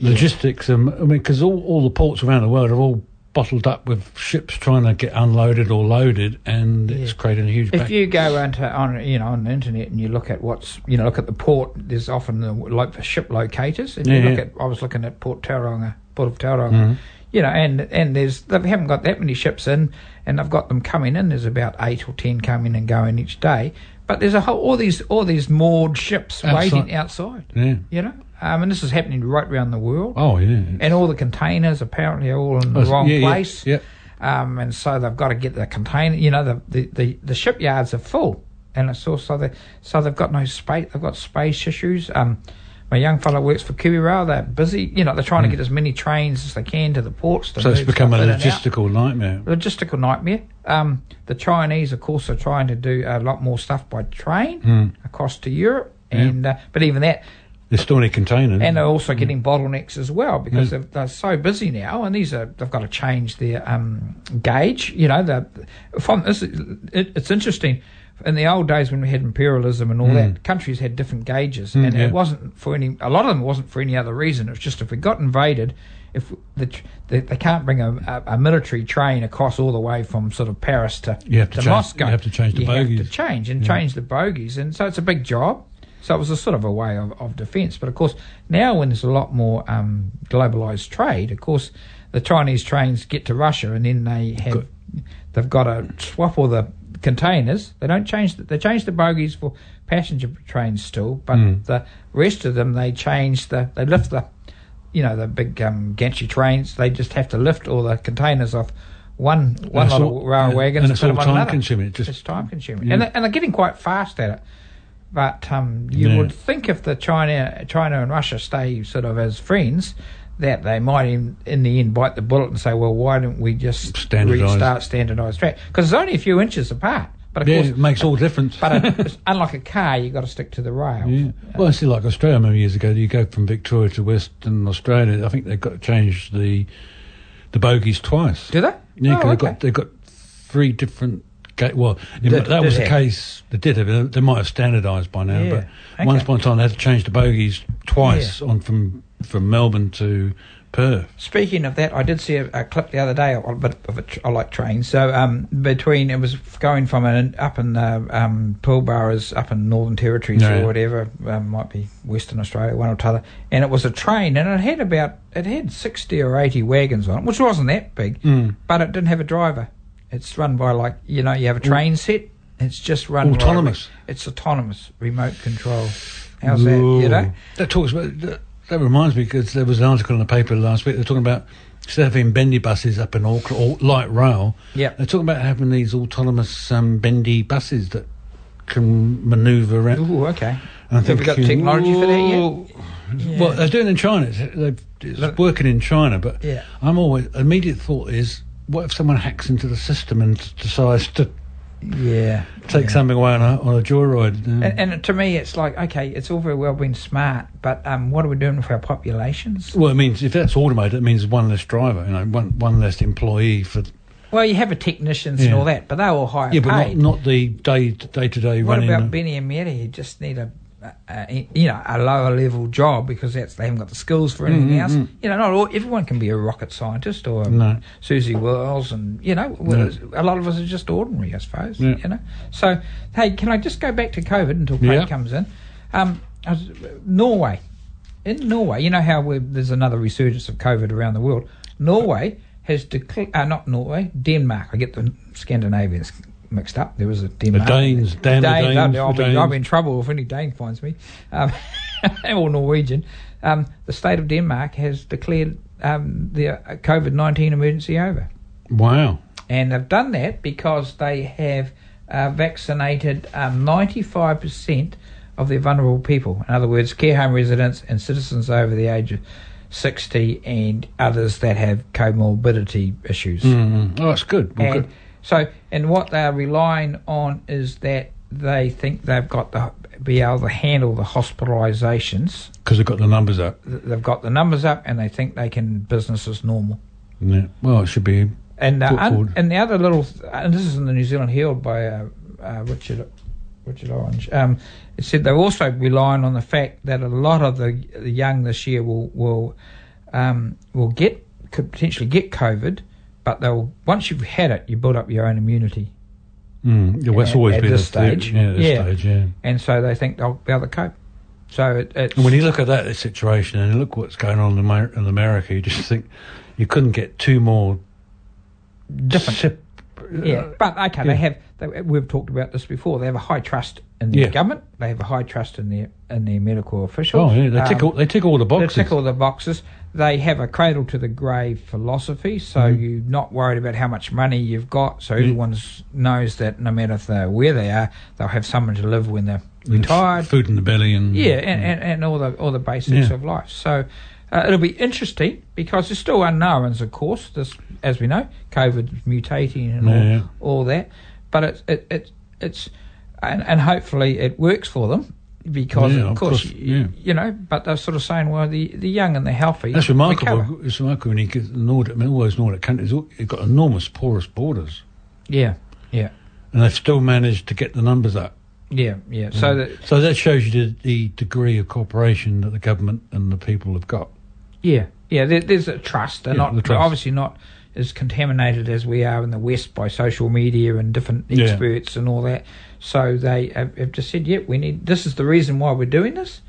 logistics. Um, I mean, because all, all the ports around the world are all bottled up with ships trying to get unloaded or loaded, and it's creating a huge. If back- you go onto on you know on the internet and you look at what's you know look at the port, there's often the like ship locators, and you look yeah. at I was looking at Port Tauranga, Port of Tauranga, Mhm. you know, and and there's they haven't got that many ships in, and they've got them coming in. There's about eight or ten coming and going each day, but there's a whole all these all these moored ships Outside. waiting outside, yeah. you know, um, and this is happening right around the world, Oh yeah. and all the containers apparently are all in the Oh, wrong yeah, yeah, place Yeah. um, and so they've got to get the container. You know, the the, the, the shipyards are full, and it's also they so they've got no space. They've got space issues. Um, my young fellow works for Kiwi Rail. They're busy. You know, they're trying to get as many trains as they can to the ports. To Hmm. So it's become a stuff in and out. logistical nightmare. logistical nightmare. Um, the Chinese, of course, are trying to do a lot more stuff by train Mm. across to Europe, Yeah. and uh, but even that, There's still any containers. and they're also getting bottlenecks as well because Yeah. they're, they're so busy now, and these are they've got to change their um, gauge. You know, the from this, it, it's interesting. in the old days when we had imperialism and all that, countries had different gauges, and Mm, yeah. it wasn't for any. A lot of them wasn't for any other reason. It was just if we got invaded, if the, tr- they, they can't bring a, a, a military train across all the way from sort of Paris to, You have to change- Moscow. you have to change the You have to bogies. change and change the bogies, and so it's a big job. So it was a sort of a way of, of defence. But of course, now when there's a lot more um, globalised trade, of course, the Chinese trains get to Russia and then they have they've got to swap all the containers. They don't change. The, they change the bogies for passenger trains still, but Mm. the rest of them they change the they lift the you know the big um, gantry trains. They just have to lift all the containers off one one lot all- of rail and- wagons and it's all time another. consuming. It just- it's time consuming, Yeah. and, they- and they're getting quite fast at it. But um, you Yeah. would think if the China, China and Russia stay sort of as friends, that they might in, in the end bite the bullet and say, well, why don't we just Standardise. restart standardised track? Because it's only a few inches apart. But of Yeah, course, it makes all difference. but it, unlike a car, you've got to stick to the rails. Yeah. Well, I see, like Australia, remember years ago, you go from Victoria to Western Australia. I think they've got to change the the bogies twice. Do they? Yeah, oh, they've got they've got three different. Well, it- Did- that did was the have. case. They did have. They might have standardised by now, Yeah, but okay. once upon a time they had to change the bogies twice on from from Melbourne to Perth. Speaking of that, I did see a, a clip the other day. A bit of a tr- I like trains. So um, between it was going from an up in uh, um, Pilbara's up in Northern Territories Yeah. or whatever, um, might be Western Australia, one or t'other, and it was a train, and it had about it had sixty or eighty wagons on it, which wasn't that big, Mm. but it didn't have a driver. It's run by like you know you have a train set. It's just run by- Autonomous. it's autonomous, remote control. How's that? You know. That talks about. That, that reminds me because there was an article in the paper last week. They're talking about instead of having bendy buses up in Auckland, or light rail, Yeah, they're talking about having these autonomous um, bendy buses that can manoeuvre around. Ooh, okay. And I'm Have we got technology for that yet? Yeah. Well, they're doing it in China. It's, it's working in China, but Yeah. I'm always immediate thought is, what if someone hacks into the system and decides to Yeah. take yeah. something away on a, on a joyride? Uh, And, and to me, it's like okay, it's all very well being smart, but um, what are we doing with our populations? well, it means if that's automated, it means one less driver, you know, one one less employee for. Well, you have a technicians and all that, but they're all higher Yeah, but paid. not, not the day day to day what about Benny and Mary? You just need a, a, a you know a lower level job because that's they haven't got the skills for anything Mm, mm, else. mm. You know, not all, everyone can be a rocket scientist or No. Siouxsie Wiles, and you know, well, a lot of us are just ordinary, I suppose. Yeah. You know, so hey, can I just go back to COVID until Craig Yeah. comes in? Um, was, Norway, in Norway, you know how there's another resurgence of COVID around the world. Norway has declared, uh, not Norway, Denmark. I get the Scandinavians mixed up. There was a Denmark. Danes, damn the Danes, I'll, the be, Danes. I'll be in trouble if any Dane finds me, um, or Norwegian. Um, the state of Denmark has declared um, the uh, COVID nineteen emergency over, Wow. and they've done that because they have uh, vaccinated ninety five percent of their vulnerable people. In other words, care home residents and citizens over the age of sixty, and others that have comorbidity issues. Mm. Oh, that's good. Well, And good. So, and what they're relying on is that they think they've got the be able to handle the hospitalisations. Because they've got the numbers up. They've got the numbers up, and they think they can business as normal. Yeah. Well, it should be. And uh, Put un- and the other little, and this is in the New Zealand Herald by uh, uh, Richard Richard Orange. Um, it said they're also relying on the fact that a lot of the, the young this year will will um, will get could potentially get COVID, but they'll once you've had it, you build up your own immunity. Mm, yeah, well, that's always at been this the stage. Yeah, this Yeah. stage, yeah. and so they think they'll be able to cope. So it, it's And when you look at that situation and you look what's going on in, Amer- in America, you just think you couldn't get two more different. sep- yeah, uh, but okay, yeah. they have. They, we've talked about this before. They have a high trust in their Yeah. government. They have a high trust in their in their medical officials. Oh, yeah, they tick, Um, all, they tick all the boxes. they tick all the boxes. They have a cradle to the grave philosophy, so Mm-hmm. you're not worried about how much money you've got. So everyone knows that no matter if they're where they are, they'll have someone to live when they're retired. Food in the belly and. Yeah, and, and, and all the all the basics Yeah. of life. So uh, it'll be interesting because there's still unknowns, of course. This, as we know, COVID mutating and all, yeah. all that. But it's it, it it's and, and hopefully it works for them because Yeah, of, of course, course, y- yeah. you know. But they're sort of saying, well, the the young and the healthy. That's remarkable. recover. It's remarkable when you get the Nordic, I mean, all those Nordic countries, you've got enormous porous borders. Yeah, yeah. and they've still managed to get the numbers up. Yeah, yeah. So that So that shows you the, the degree of cooperation that the government and the people have got. Yeah, yeah. There, there's a trust. They're Yeah, not the trust. obviously not as contaminated as we are in the West by social media and different Yeah. experts and all that. So they have, just said, "Yep, we need. This is the reason why we're doing this."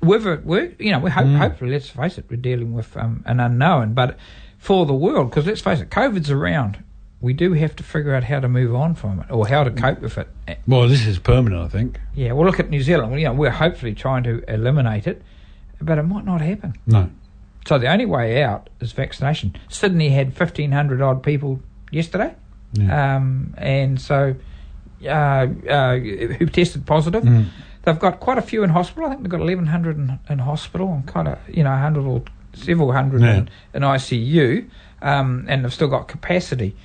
Whether it work, you know, we hope. Mm. Hopefully, let's face it, we're dealing with um, an unknown. But for the world, because let's face it, COVID's around. We do have to figure out how to move on from it or how to cope with it. Well, this is permanent, I think. Yeah, well, look at New Zealand. Well, you know, we're hopefully trying to eliminate it, but it might not happen. No. So the only way out is vaccination. Sydney had fifteen hundred odd people yesterday, Yeah. um, and so uh, uh, who tested positive. Mm. They've got quite a few in hospital. I think they've got eleven hundred in, in hospital and kind of you know hundred or several hundred Yeah. in, in ICU, um, and they've still got capacity,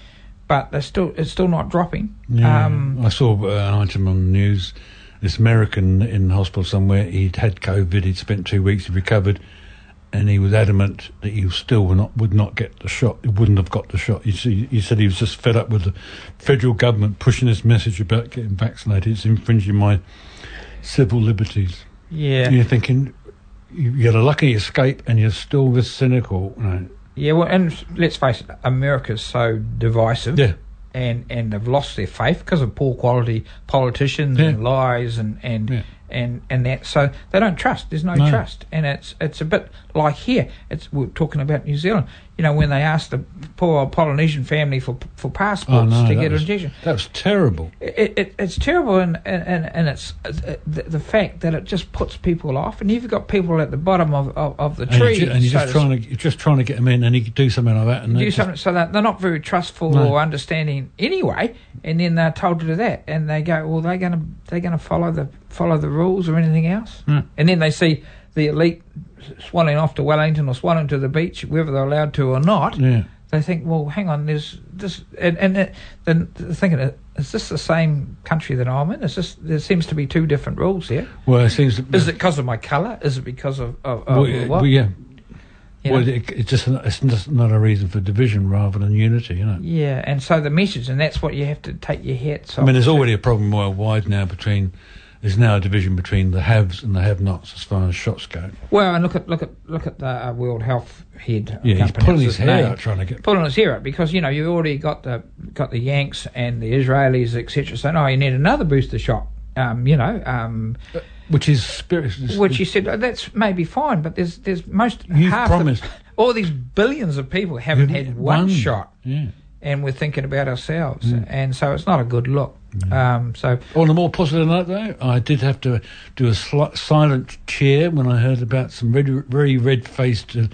but they're still it's still not dropping. Yeah. Um, I saw uh, an item on the news. This American in hospital somewhere, he'd had COVID, he'd spent two weeks, he recovered, and he was adamant that he still would not, would not get the shot. He wouldn't have got the shot. He, he said he was just fed up with the federal government pushing this message about getting vaccinated. It's infringing my civil liberties. yeah, And you're thinking, you you had a lucky escape and you're still this cynical. Yeah. Well, and let's face it, America's so divisive. Yeah. and and they've lost their faith because of poor quality politicians and lies and and, Yeah. And and that. So they don't trust. There's no, No. trust, and it's it's a bit like here. It's we're talking about New Zealand. You know, when they asked the poor old Polynesian family for for Oh, passports no. to get was, injection. that was terrible. It, it, it's terrible, and and, and, it's uh, the, the fact that it just puts people off, and you've got people at the bottom of, of, of the And tree. you're, ju- and you're so just trying to you're just trying to get them in, and you do something like that, and do just- something so that they're not very trustful No. or understanding anyway, and then they're told to do that, and they go, well, they're gonna they're gonna follow the follow the rules or anything else, Hmm. and then they see the elite swanning off to Wellington or swanning to the beach, whether they're allowed to or not. Yeah. They think, well, hang on, there's this, and and uh, then thinking, uh, is this the same country that I'm in? Is this there seems to be two different rules here? Well, it seems. Is it because of my colour? Is it because of, of, of Well, yeah, what? well, yeah. You Well, it, it's just it's just not a reason for division rather than unity, you know. Yeah, and so the message, and that's what you have to take your hats I mean, there's already a problem worldwide now between. There's now a division between the haves and the have-nots as far as shots go. Well, and look at look at look at the uh, World Health head. Yeah, he's pulling his hair name. out trying to get. Pulling his hair out because you know you've already got the got the Yanks and the Israelis etc. saying, oh, you need another booster shot. Um, you know, um, Which is which you said oh, that's maybe fine, but there's there's most You've half promised. The, all these billions of people haven't had one, shot, Yeah. and we're thinking about ourselves, Mm. and so it's not a good look. Um, so On a more positive note, though, I did have to do a sli- silent cheer when I heard about some red, very red-faced uh,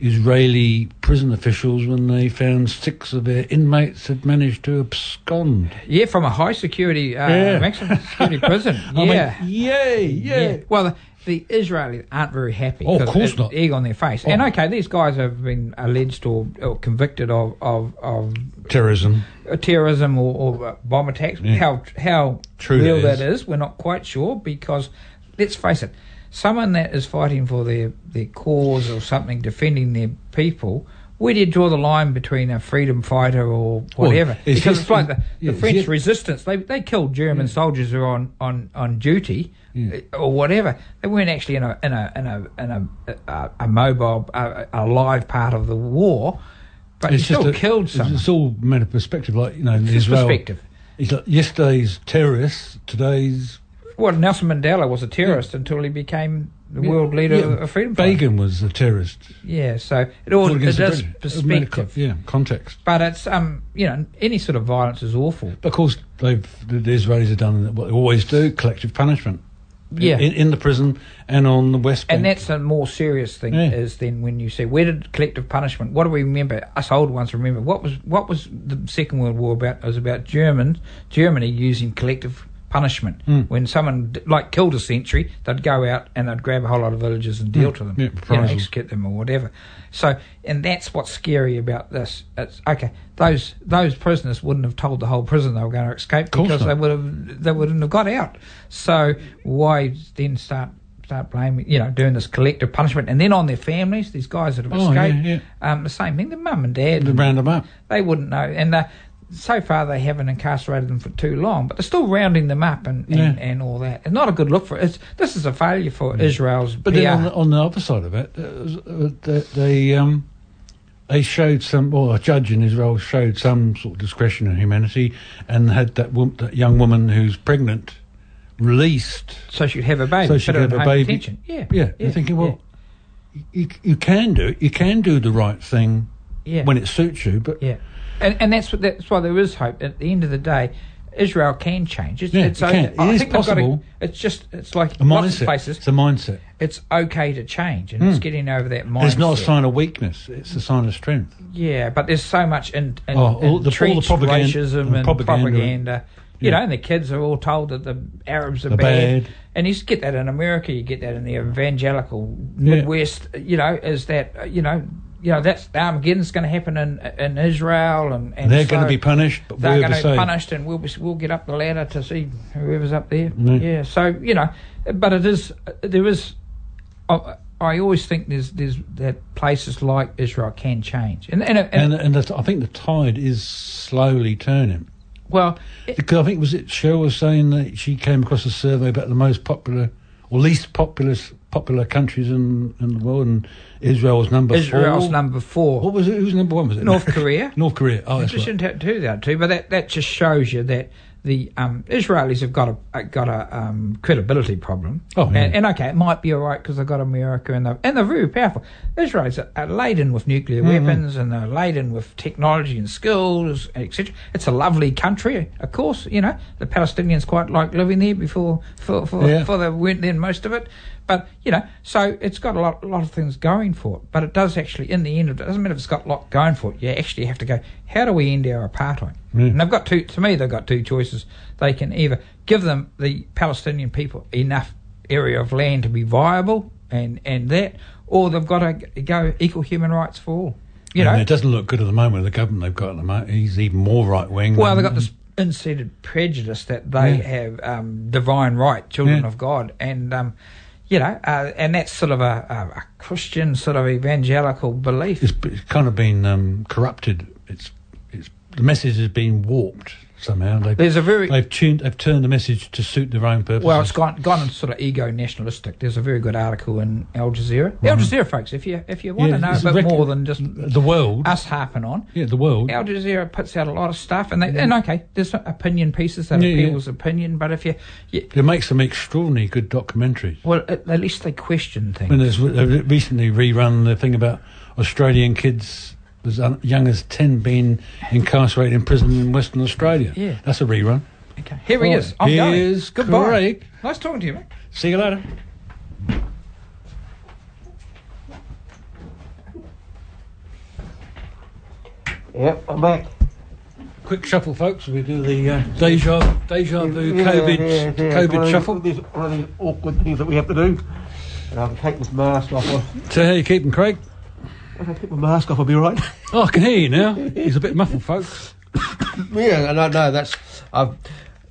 Israeli prison officials when they found six of their inmates had managed to abscond. yeah, from a high security uh, Yeah. maximum security prison. I Yeah. mean, yay, yay. Well, the, Israelis aren't very happy. Oh, of course not. Egg on their face. Oh. And okay, these guys have been alleged or, or convicted of of, of Terrorism. uh, terrorism or, or uh, bomb attacks. Yeah. How how True real that that is. is, we're not quite sure because let's face it, someone that is fighting for their, their cause or something, defending their people. Where do you draw the line between a freedom fighter or Well, whatever? it's because just- it's like the, yeah, the it's French yet- resistance. They they killed German soldiers who were on, on, on duty Yeah. uh, or whatever. They weren't actually in a in a in a in a, a, a mobile a, a live part of the war, but you still killed it's- someone. It's all a matter of perspective, like, you know, in It's Israel. perspective. It's like yesterday's terrorists, today's. Well, Nelson Mandela was a terrorist until he became the world leader Yeah, of freedom. Begin was a terrorist. Yeah, so it all it against the is British. It made a co- perspective. Yeah, context. But it's um you know any sort of violence is awful. But of course, they've the Israelis have done what they always do: collective punishment. Yeah. in, in the prison and on the West Bank. And that's a more serious thing Yeah. is then when you say where did collective punishment? What do we remember? Us old ones remember what was what was the Second World War about? It was about Germans Germany using collective punishment. Mm. When someone like killed a sentry, they'd go out and they'd grab a whole lot of villagers and deal Mm. to them, Yeah, you know, execute them or whatever. So, and that's what's scary about this. It's okay. Those those prisoners wouldn't have told the whole prison they were going to escape because not. they would have they wouldn't have got out. So why then start start blaming you know doing this collective punishment and then on their families these guys that have Oh, escaped yeah, Um, the same thing the mum and dad They round them up. they wouldn't know and the so far they haven't incarcerated them for too long, but they're still rounding them up and, and, Yeah. and all that. It's not a good look for it. It's, this is a failure for Israel's But PR. then on the, on the other side of it, uh, they, they um they showed some, or a judge in Israel showed some sort of discretion and humanity, and had that, wom- that young woman who's pregnant released. so she'd have a baby. So she put her could in have a baby. Yeah, Yeah, you're thinking, well, you, you can do it. You can do the right thing yeah, when it suits you, but yeah, and and that's what that's why there is hope. At the end of the day, Israel can change. It's, Yeah, it's it okay. can. It I is think they've got to- possible. it's just it's like a lots of mindset. places. It's a mindset. It's okay to change, and it's hmm. getting over that mindset. It's not a sign of weakness. It's a sign of strength. Yeah, but there's so much in, in, Oh, all the- all the propaganda- racism and propaganda. propaganda. You Yeah. know, and the kids are all told that the Arabs are bad. bad. And you get that in America, you get that in the evangelical Yeah. Midwest. You know, is that you know, you know that's Armageddon's going to happen in in Israel, and, and They're so going to be punished, but They're going to be punished, and we'll be, we'll get up the ladder to see whoever's up there. Mm. Yeah. So you know, but it is there is. I, I always think there's there's that places like Israel can change, and and, and, And, and I think the tide is slowly turning. well, it- Because I think was it Cheryl was saying that she came across a survey about the most popular or least populous popular countries in, in the world, and Israel was number Israel's four. number four. What was it? Who was number one? Was it North Korea. North Korea. Oh, that's right. shouldn't have to do that too, but that, that just shows you that the um, Israelis have got a got a um, credibility problem. Oh, yeah. and, and okay, it might be all right because they've got America and they're, and they're very powerful. Israelis are, are laden with nuclear Mm-hmm. weapons and they're laden with technology and skills, etc. It's a lovely country, of course. You know the Palestinians quite like living there before for for, Yeah. for they weren't there most of it. But you know, so it's got a lot, a lot of things going for it. But it does actually, in the end, it doesn't matter if it's got a lot going for it. You actually have to go. How do we end our apartheid? Yeah. And they've got two. To me, they've got two choices. They can either give them the Palestinian people enough area of land to be viable, and and that, or they've got to go equal human rights for all. You And know, it doesn't look good at the moment. The government they've got at the moment, he's even more right wing. Well, they've got this inseated prejudice that they Yeah. have um, divine right, children Yeah. of God, and um, you know, uh, and that's sort of a, a, Christian sort of evangelical belief. It's, it's kind of been um, corrupted. It's it's the message has been warped somehow. They've, There's a very they've tuned. They've turned the message to suit their own purposes. well, it's gone gone sort of ego nationalistic. There's a very good article in Al Jazeera. Al mm-hmm. Jazeera, folks, if you if you want Yeah, to know a bit rec- more than just the world. us harping on. yeah, the world. Al Jazeera puts out a lot of stuff, and they, mm-hmm. and okay, there's opinion pieces that Yeah, are yeah. people's opinion, but if you, you It makes some extraordinarily good documentaries. well, at, at least they question things. And there's they've recently rerun the thing about Australian kids as young as ten being incarcerated in prison in Western Australia. Yeah. that's a rerun. Okay, here he Right. is. I'm going. Here's Goodbye. Craig. Nice talking to you, mate. See you later. Yep, I'm back. Quick shuffle, folks. We do the uh, deja deja vu COVID COVID shuffle. There's one of these awkward things that we have to do. And I can take this mask off. So how you keeping, Craig? If I keep my mask off, I'll be right. Oh, I can hear you now. He's a bit muffled, folks. yeah, no, no, that's. I've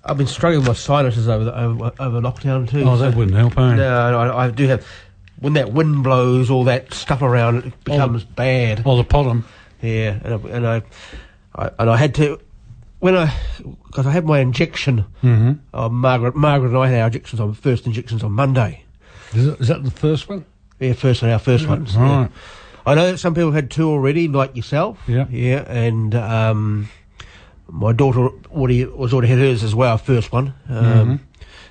I've been struggling with my sinuses over the, over, over lockdown too. Oh, that wouldn't help, eh? No, I, I do have. When that wind blows, all that stuff around it becomes bad. Oh, the pollen. Yeah, and I, and I, I and I had to when I because I had my injection. Mm-hmm. Uh, Margaret, Margaret and I had our injections on first injections on Monday. Is, it, is that the first one? Yeah, first one, our first ones. yeah. Right. I know that some people had two already, like yourself. Yeah. yeah, and um, my daughter already was already had hers as well, first one. Um, Mm-hmm.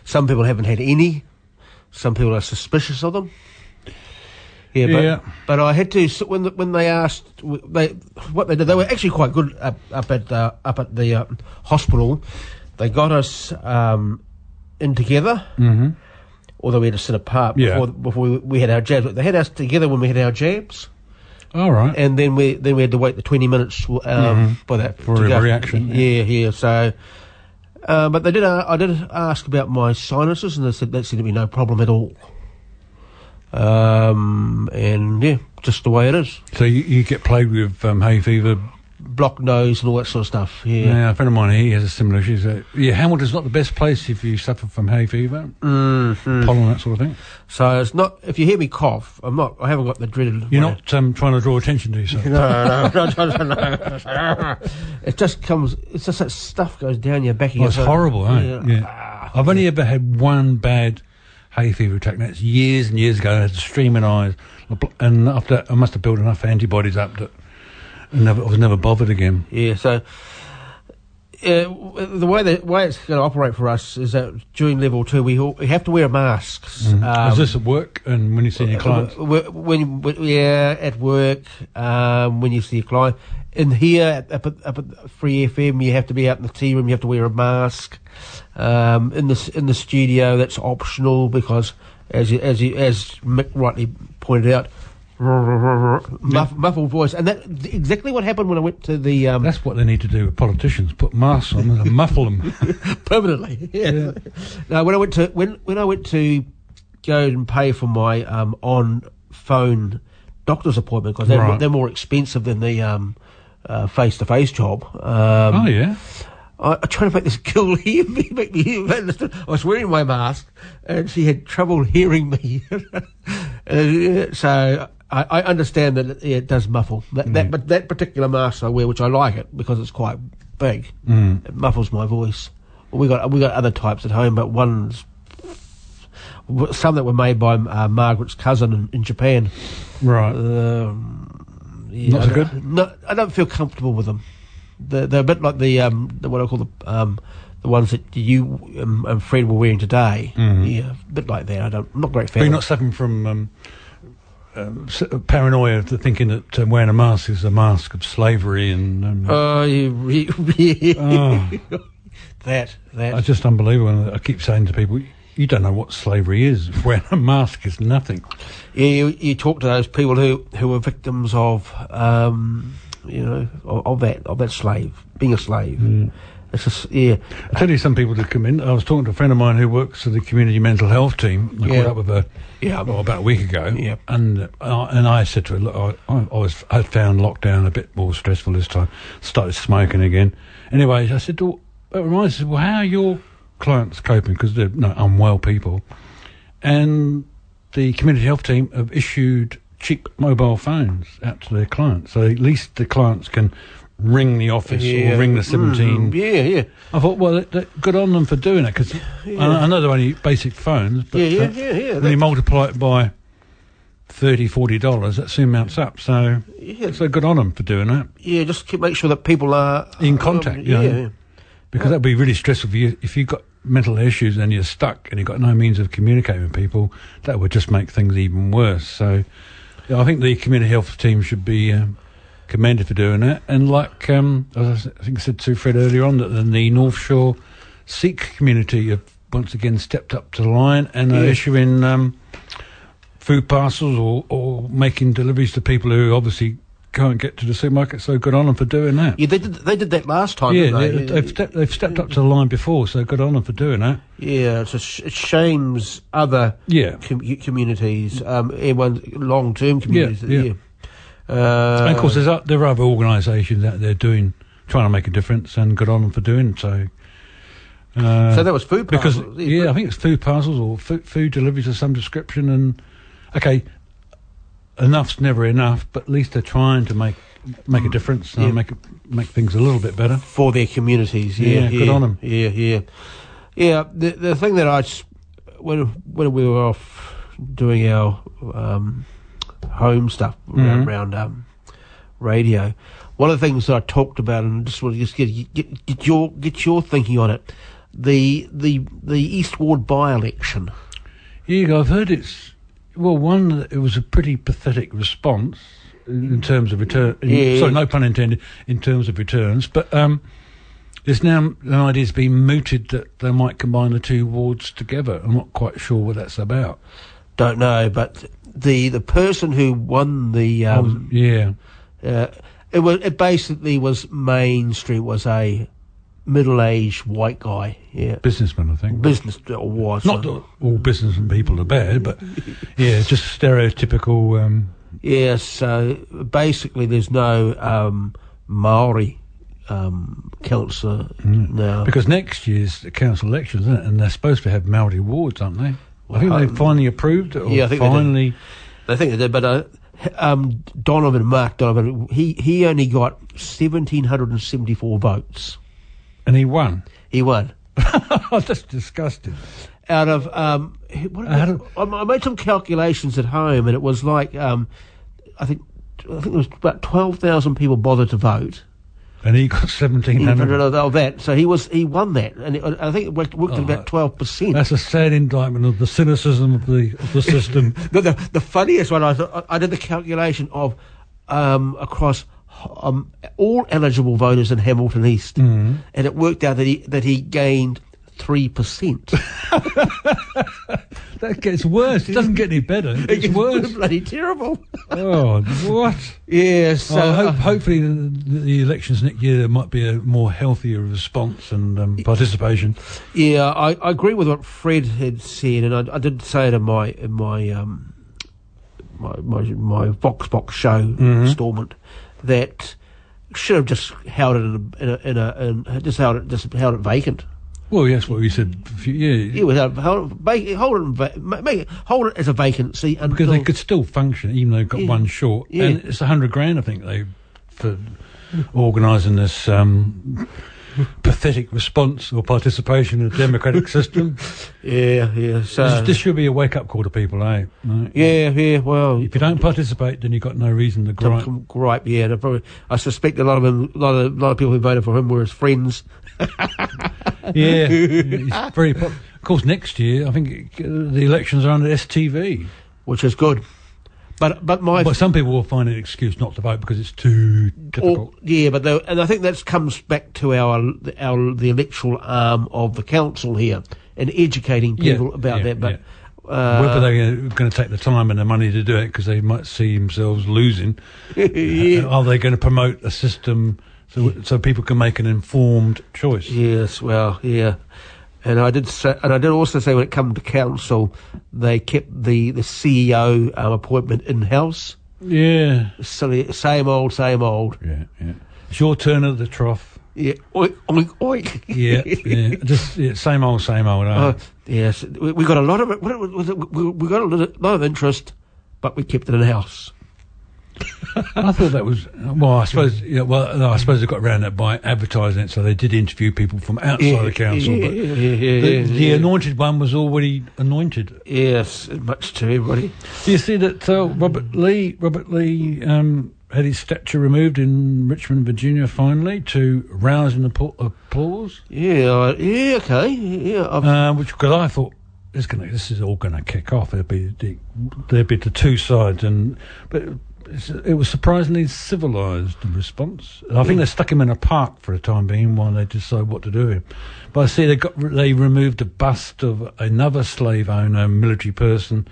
Some people haven't had any. Some people are suspicious of them. Yeah, but, Yeah. but I had to when when they asked they what they did. They were actually quite good up, up at uh, up at the uh, hospital. They got us um, in together, Mm-hmm. although we had to sit apart Yeah. before before we, we had our jabs. But they had us together when we had our jabs All right. and then we then we had to wait the twenty minutes um, Mhm. for that For a go. reaction, Yeah, yeah. So, uh, but they did. Uh, I did ask about my sinuses, and they said that seemed to be no problem at all. Um, and yeah, just the way it is. So you, you get plagued with um, hay fever blocked nose and all that sort of stuff. Yeah. Yeah, a friend of mine, he has a similar issue. So, yeah, Hamilton's not the best place if you suffer from hay fever, Mm-hmm. pollen, that sort of thing. So it's not. If you hear me cough, I'm not. I haven't got the dreaded. You're not um, trying to draw attention to yourself. No, no, no, no, no. It just comes. It's just that stuff goes down your back. Oh, it's horrible, eh? Yeah. Yeah. Ah, I've only ever had one bad hay fever attack, that's years and years ago. I had streaming eyes, and after that, I must have built enough antibodies up that never, I was never bothered again. Yeah. So. Uh, the way that way it's going to operate for us is that during level two we, all, we have to wear masks. Um, Is this at work and when you see your clients? When, when yeah, at work, um, when you see a client. In here, up at, up at Free FM, you have to be out in the tea room. You have to wear a mask. Um, in the in the studio, that's optional because, as you, as you, as Mick rightly pointed out, muff, muffled voice, and that exactly what happened when I went to the um, That's what they need to do with politicians: put masks on and muffle them. permanently. Yeah. No, when I went to when when I went to go and pay for my um, on phone doctor's appointment because they're, Right. they're more expensive than the um, face to face job. Um, oh yeah, I, I tried to make this girl hear me, make me hear. I was wearing my mask, and she had trouble hearing me. Uh, so I, I understand that it, it does muffle that, that, but that particular mask I wear, which I like it because it's quite big, it muffles my voice. We got we got other types at home, but one's some that were made by uh, Margaret's cousin in, in Japan. right. Um, yeah, Not so good? No, I don't feel comfortable with them. They're, they're a bit like the, um, the what I call the um, the ones that you um, and Fred were wearing today. Yeah, a bit like that. I don't. I'm not a great But you're not suffering from um, paranoia of the thinking that um, wearing a mask is a mask of slavery and. Um, Oh, you, oh, that that. it's just unbelievable. And I keep saying to people, you don't know what slavery is. Wearing a mask is nothing. Yeah, you, you talk to those people who who are victims of um, you know of, of that of that slave being a slave. Mm. It's just yeah. I tell you, some people that come in. I was talking to a friend of mine who works for the community mental health team. I Yeah. caught up with her Yeah. well, about a week ago. Yeah. And uh, and I said to her, look, I, I, was I found lockdown a bit more stressful this time. Started smoking again. Anyway, I said, well, that reminds me. Well, how are your clients coping? Because they're no, unwell people. And the community health team have issued cheap mobile phones out to their clients, so at least the clients can ring the office Yeah. or ring the seventeen. Mm, yeah, yeah. I thought, well, that, that, good on them for doing it because I, I know they're only basic phones, but Yeah, yeah, uh, yeah, yeah. when you multiply it by 30 40 dollars, that soon mounts up. So, Yeah. so good on them for doing that Yeah, just keep make sure that people are In contact, um, you know. yeah, because that'd be really stressful for you if you've got mental issues and you're stuck and you've got no means of communicating with people. That would just make things even worse. So, yeah, I think the community health team should be. Um, commended for doing that and like um, as I think I said to Fred earlier on that the North Shore Sikh community have once again stepped up to the line and are Yeah. issuing um, food parcels or, or making deliveries to people who obviously can't get to the supermarket. So good on them for doing that. Yeah, they did. They did that last time. Yeah, they, they? they've, stepped, they've stepped up to the line before, so good on them for doing that. yeah, it's a sh- it shames other Yeah. com- communities, um, everyone long-term communities. yeah. yeah. Uh, and of course, there's, o- there are other organisations out there doing, trying to make a difference, and good on them for doing so. Uh, so that was food because parcels. yeah, I think it's food parcels or food, food deliveries of some description. And okay, enough's never enough, but at least they're trying to make make a difference and Yeah. make make things a little bit better. for their communities. Yeah, Yeah, yeah good on 'em. Yeah, yeah, yeah. The the thing that I when when we were off doing our um, home stuff around, Mhm. around um, radio, one of the things that I talked about and just want to just get, get get your get your thinking on it. The the the East Ward by election. Yeah, I've heard it's well. One, it was a pretty pathetic response in terms of return. in- Yeah. Sorry, no pun intended. In terms of returns, but um, there's now an idea's been mooted that they might combine the two wards together. I'm not quite sure what that's about. Don't know, but the the person who won the um, yeah, Uh, it was it basically was Main Street was a middle aged white guy. Yeah, businessman, I think. business or was Not that all business and people are bad, but yeah, just stereotypical. Um, yeah. So basically, there's no um, Maori um, councillor now. Because next year's the council elections, isn't it? And they're supposed to have Maori wards, aren't they? I think they um, finally approved it. Or yeah, I think they did. finally. I think they did, but uh, um, Donovan, Mark Donovan, he, he only got 1,774 votes. And he won. He won. That's disgusting. Out of, um, what Out did I, I made some calculations at home, and it was like, um, I think, I think it was about 12,000 people bothered to vote. And he got 1,700. Of of that, so he was he won that, and it, I think it worked, worked at Oh, about twelve percent. That's a sad indictment of the cynicism of the of the system. The, the, the funniest one, I, thought, I did the calculation of um, across um, all eligible voters in Hamilton East, Mm. and it worked out that he that he gained three percent. that gets worse. It doesn't get any better. It gets worse. bloody terrible. Oh, what? Yes. Oh, I hope, hopefully, the, the elections next year there might be a more healthier response and um, participation. Yeah, I, I agree with what Fred had said, and I, I did say it in my in my um, my, my my Vox Box show Mm-hmm. installment that should have just held it in a, in a, in a in, just held it just held it vacant. Well, yes, what we said. a few- Yeah, Yeah, without hold, it hold it in va- ma- make it hold it as a vacancy until because they could still function even though they've got Yeah. one short. Yeah. And it's a hundred grand, I think, they for organising this um, pathetic response or participation in the democratic system. yeah yeah so this, this should be a wake up call to people, eh? Right? yeah yeah well If you don't participate, then you've got no reason to gripe. some gripe yeah probably, I suspect a lot of them a lot of a lot of people who voted for him were his friends yeah, it's very. Pop- of course, next year I think uh, the elections are under STV. which is good but but my But some people will find an excuse not to vote because it's too difficult. Or, yeah, but and I think that comes back to our our the electoral arm of the council here and educating Yeah, people about yeah, that. But yeah. uh, Whether they're going to take the time and the money to do it because they might see themselves losing, yeah, are they going to promote a system so so people can make an informed choice? yes, well, yeah. And I did say, and I did also say when it came to council, they kept the the CEO um, appointment in house. Yeah, Silly, same old, same old. yeah, yeah. It's your turn at the trough. Yeah, oink, oink, oink. Yeah, yeah. Just yeah, same old, same old. Uh, yes, we, we got a lot of it. What was it? We, we got a lot lot of interest, but we kept it in house. I thought that was well. I suppose yeah. Well, no, I suppose they got around that by advertising it, so they did interview people from outside the council. Yeah, but yeah, yeah, the, yeah, the anointed one was already anointed. Yes, much to everybody. Do you see that uh, Robert Lee? Robert Lee um, had his statue removed in Richmond, Virginia, finally to rousing appa- applause. Yeah, I- yeah, okay, yeah. Uh, which because I thought this gonna this is all going to kick off. There'll be the, there'll be the two sides, and but it was surprisingly civilised the response. I think they stuck him in a park for a time being while they decide what to do with him. But I see they got they removed a bust of another slave owner, military person.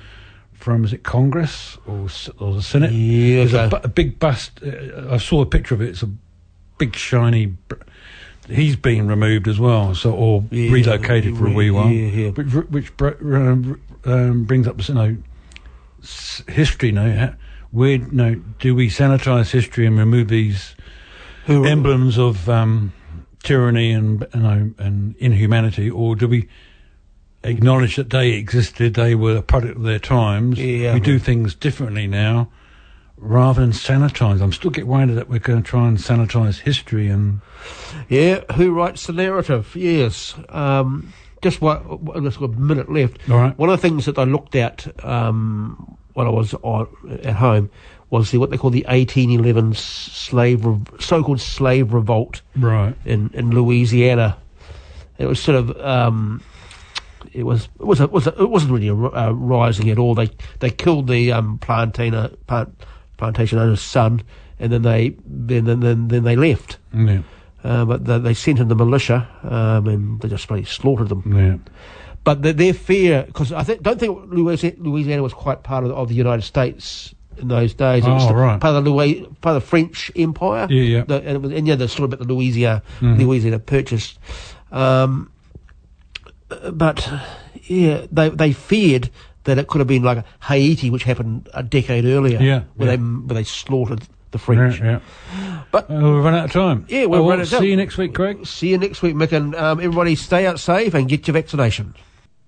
From is it Congress or or the Senate? Yeah, There's a, a big bust. Uh, I saw a picture of it. It's a big shiny. He's been removed as well, so or Yeah, relocated for a wee while, yeah, yeah. which, which um, um, brings up you know history. Now, where you know, do we sanitise history and remove these who, emblems of um, tyranny and you know and inhumanity, or do we acknowledge that they existed? They were a product of their times. Yeah. We do things differently now. Rather than sanitise, I'm still get worried that we're going to try and sanitise history and yeah, who writes the narrative? Yes. Um, just what, what a minute left. All right. One of the things that I looked at um, when I was at home was the what they call the 1811 slave, so-called slave revolt right. in, in Louisiana. It was sort of um, it was it was a, was a, it wasn't really a uh, rising at all. They they killed the um, plantainer plant, plantation owner's son, and then they then then then, then they left. Yeah. Uh, but they, they sent in the militia, um, and they just bloody slaughtered them. Yeah. But the, their fear, because I think, don't think Louisiana, was quite part of the, of the United States in those days. It was Oh, right. part of the Louis, part of the French Empire. Yeah, yeah. The, and, it was, and yeah, the story about the Louisiana, Mhm. Louisiana Purchase. Um, but yeah, they they feared that it could have been like Haiti, which happened a decade earlier. Yeah, where yeah. they where they slaughtered the French. Yeah, yeah. But- Uh, we've run out of time. Yeah, we've Oh, well, run out of time. See you next week, Craig. See you next week, Mick, and um, everybody stay out safe and get your vaccination.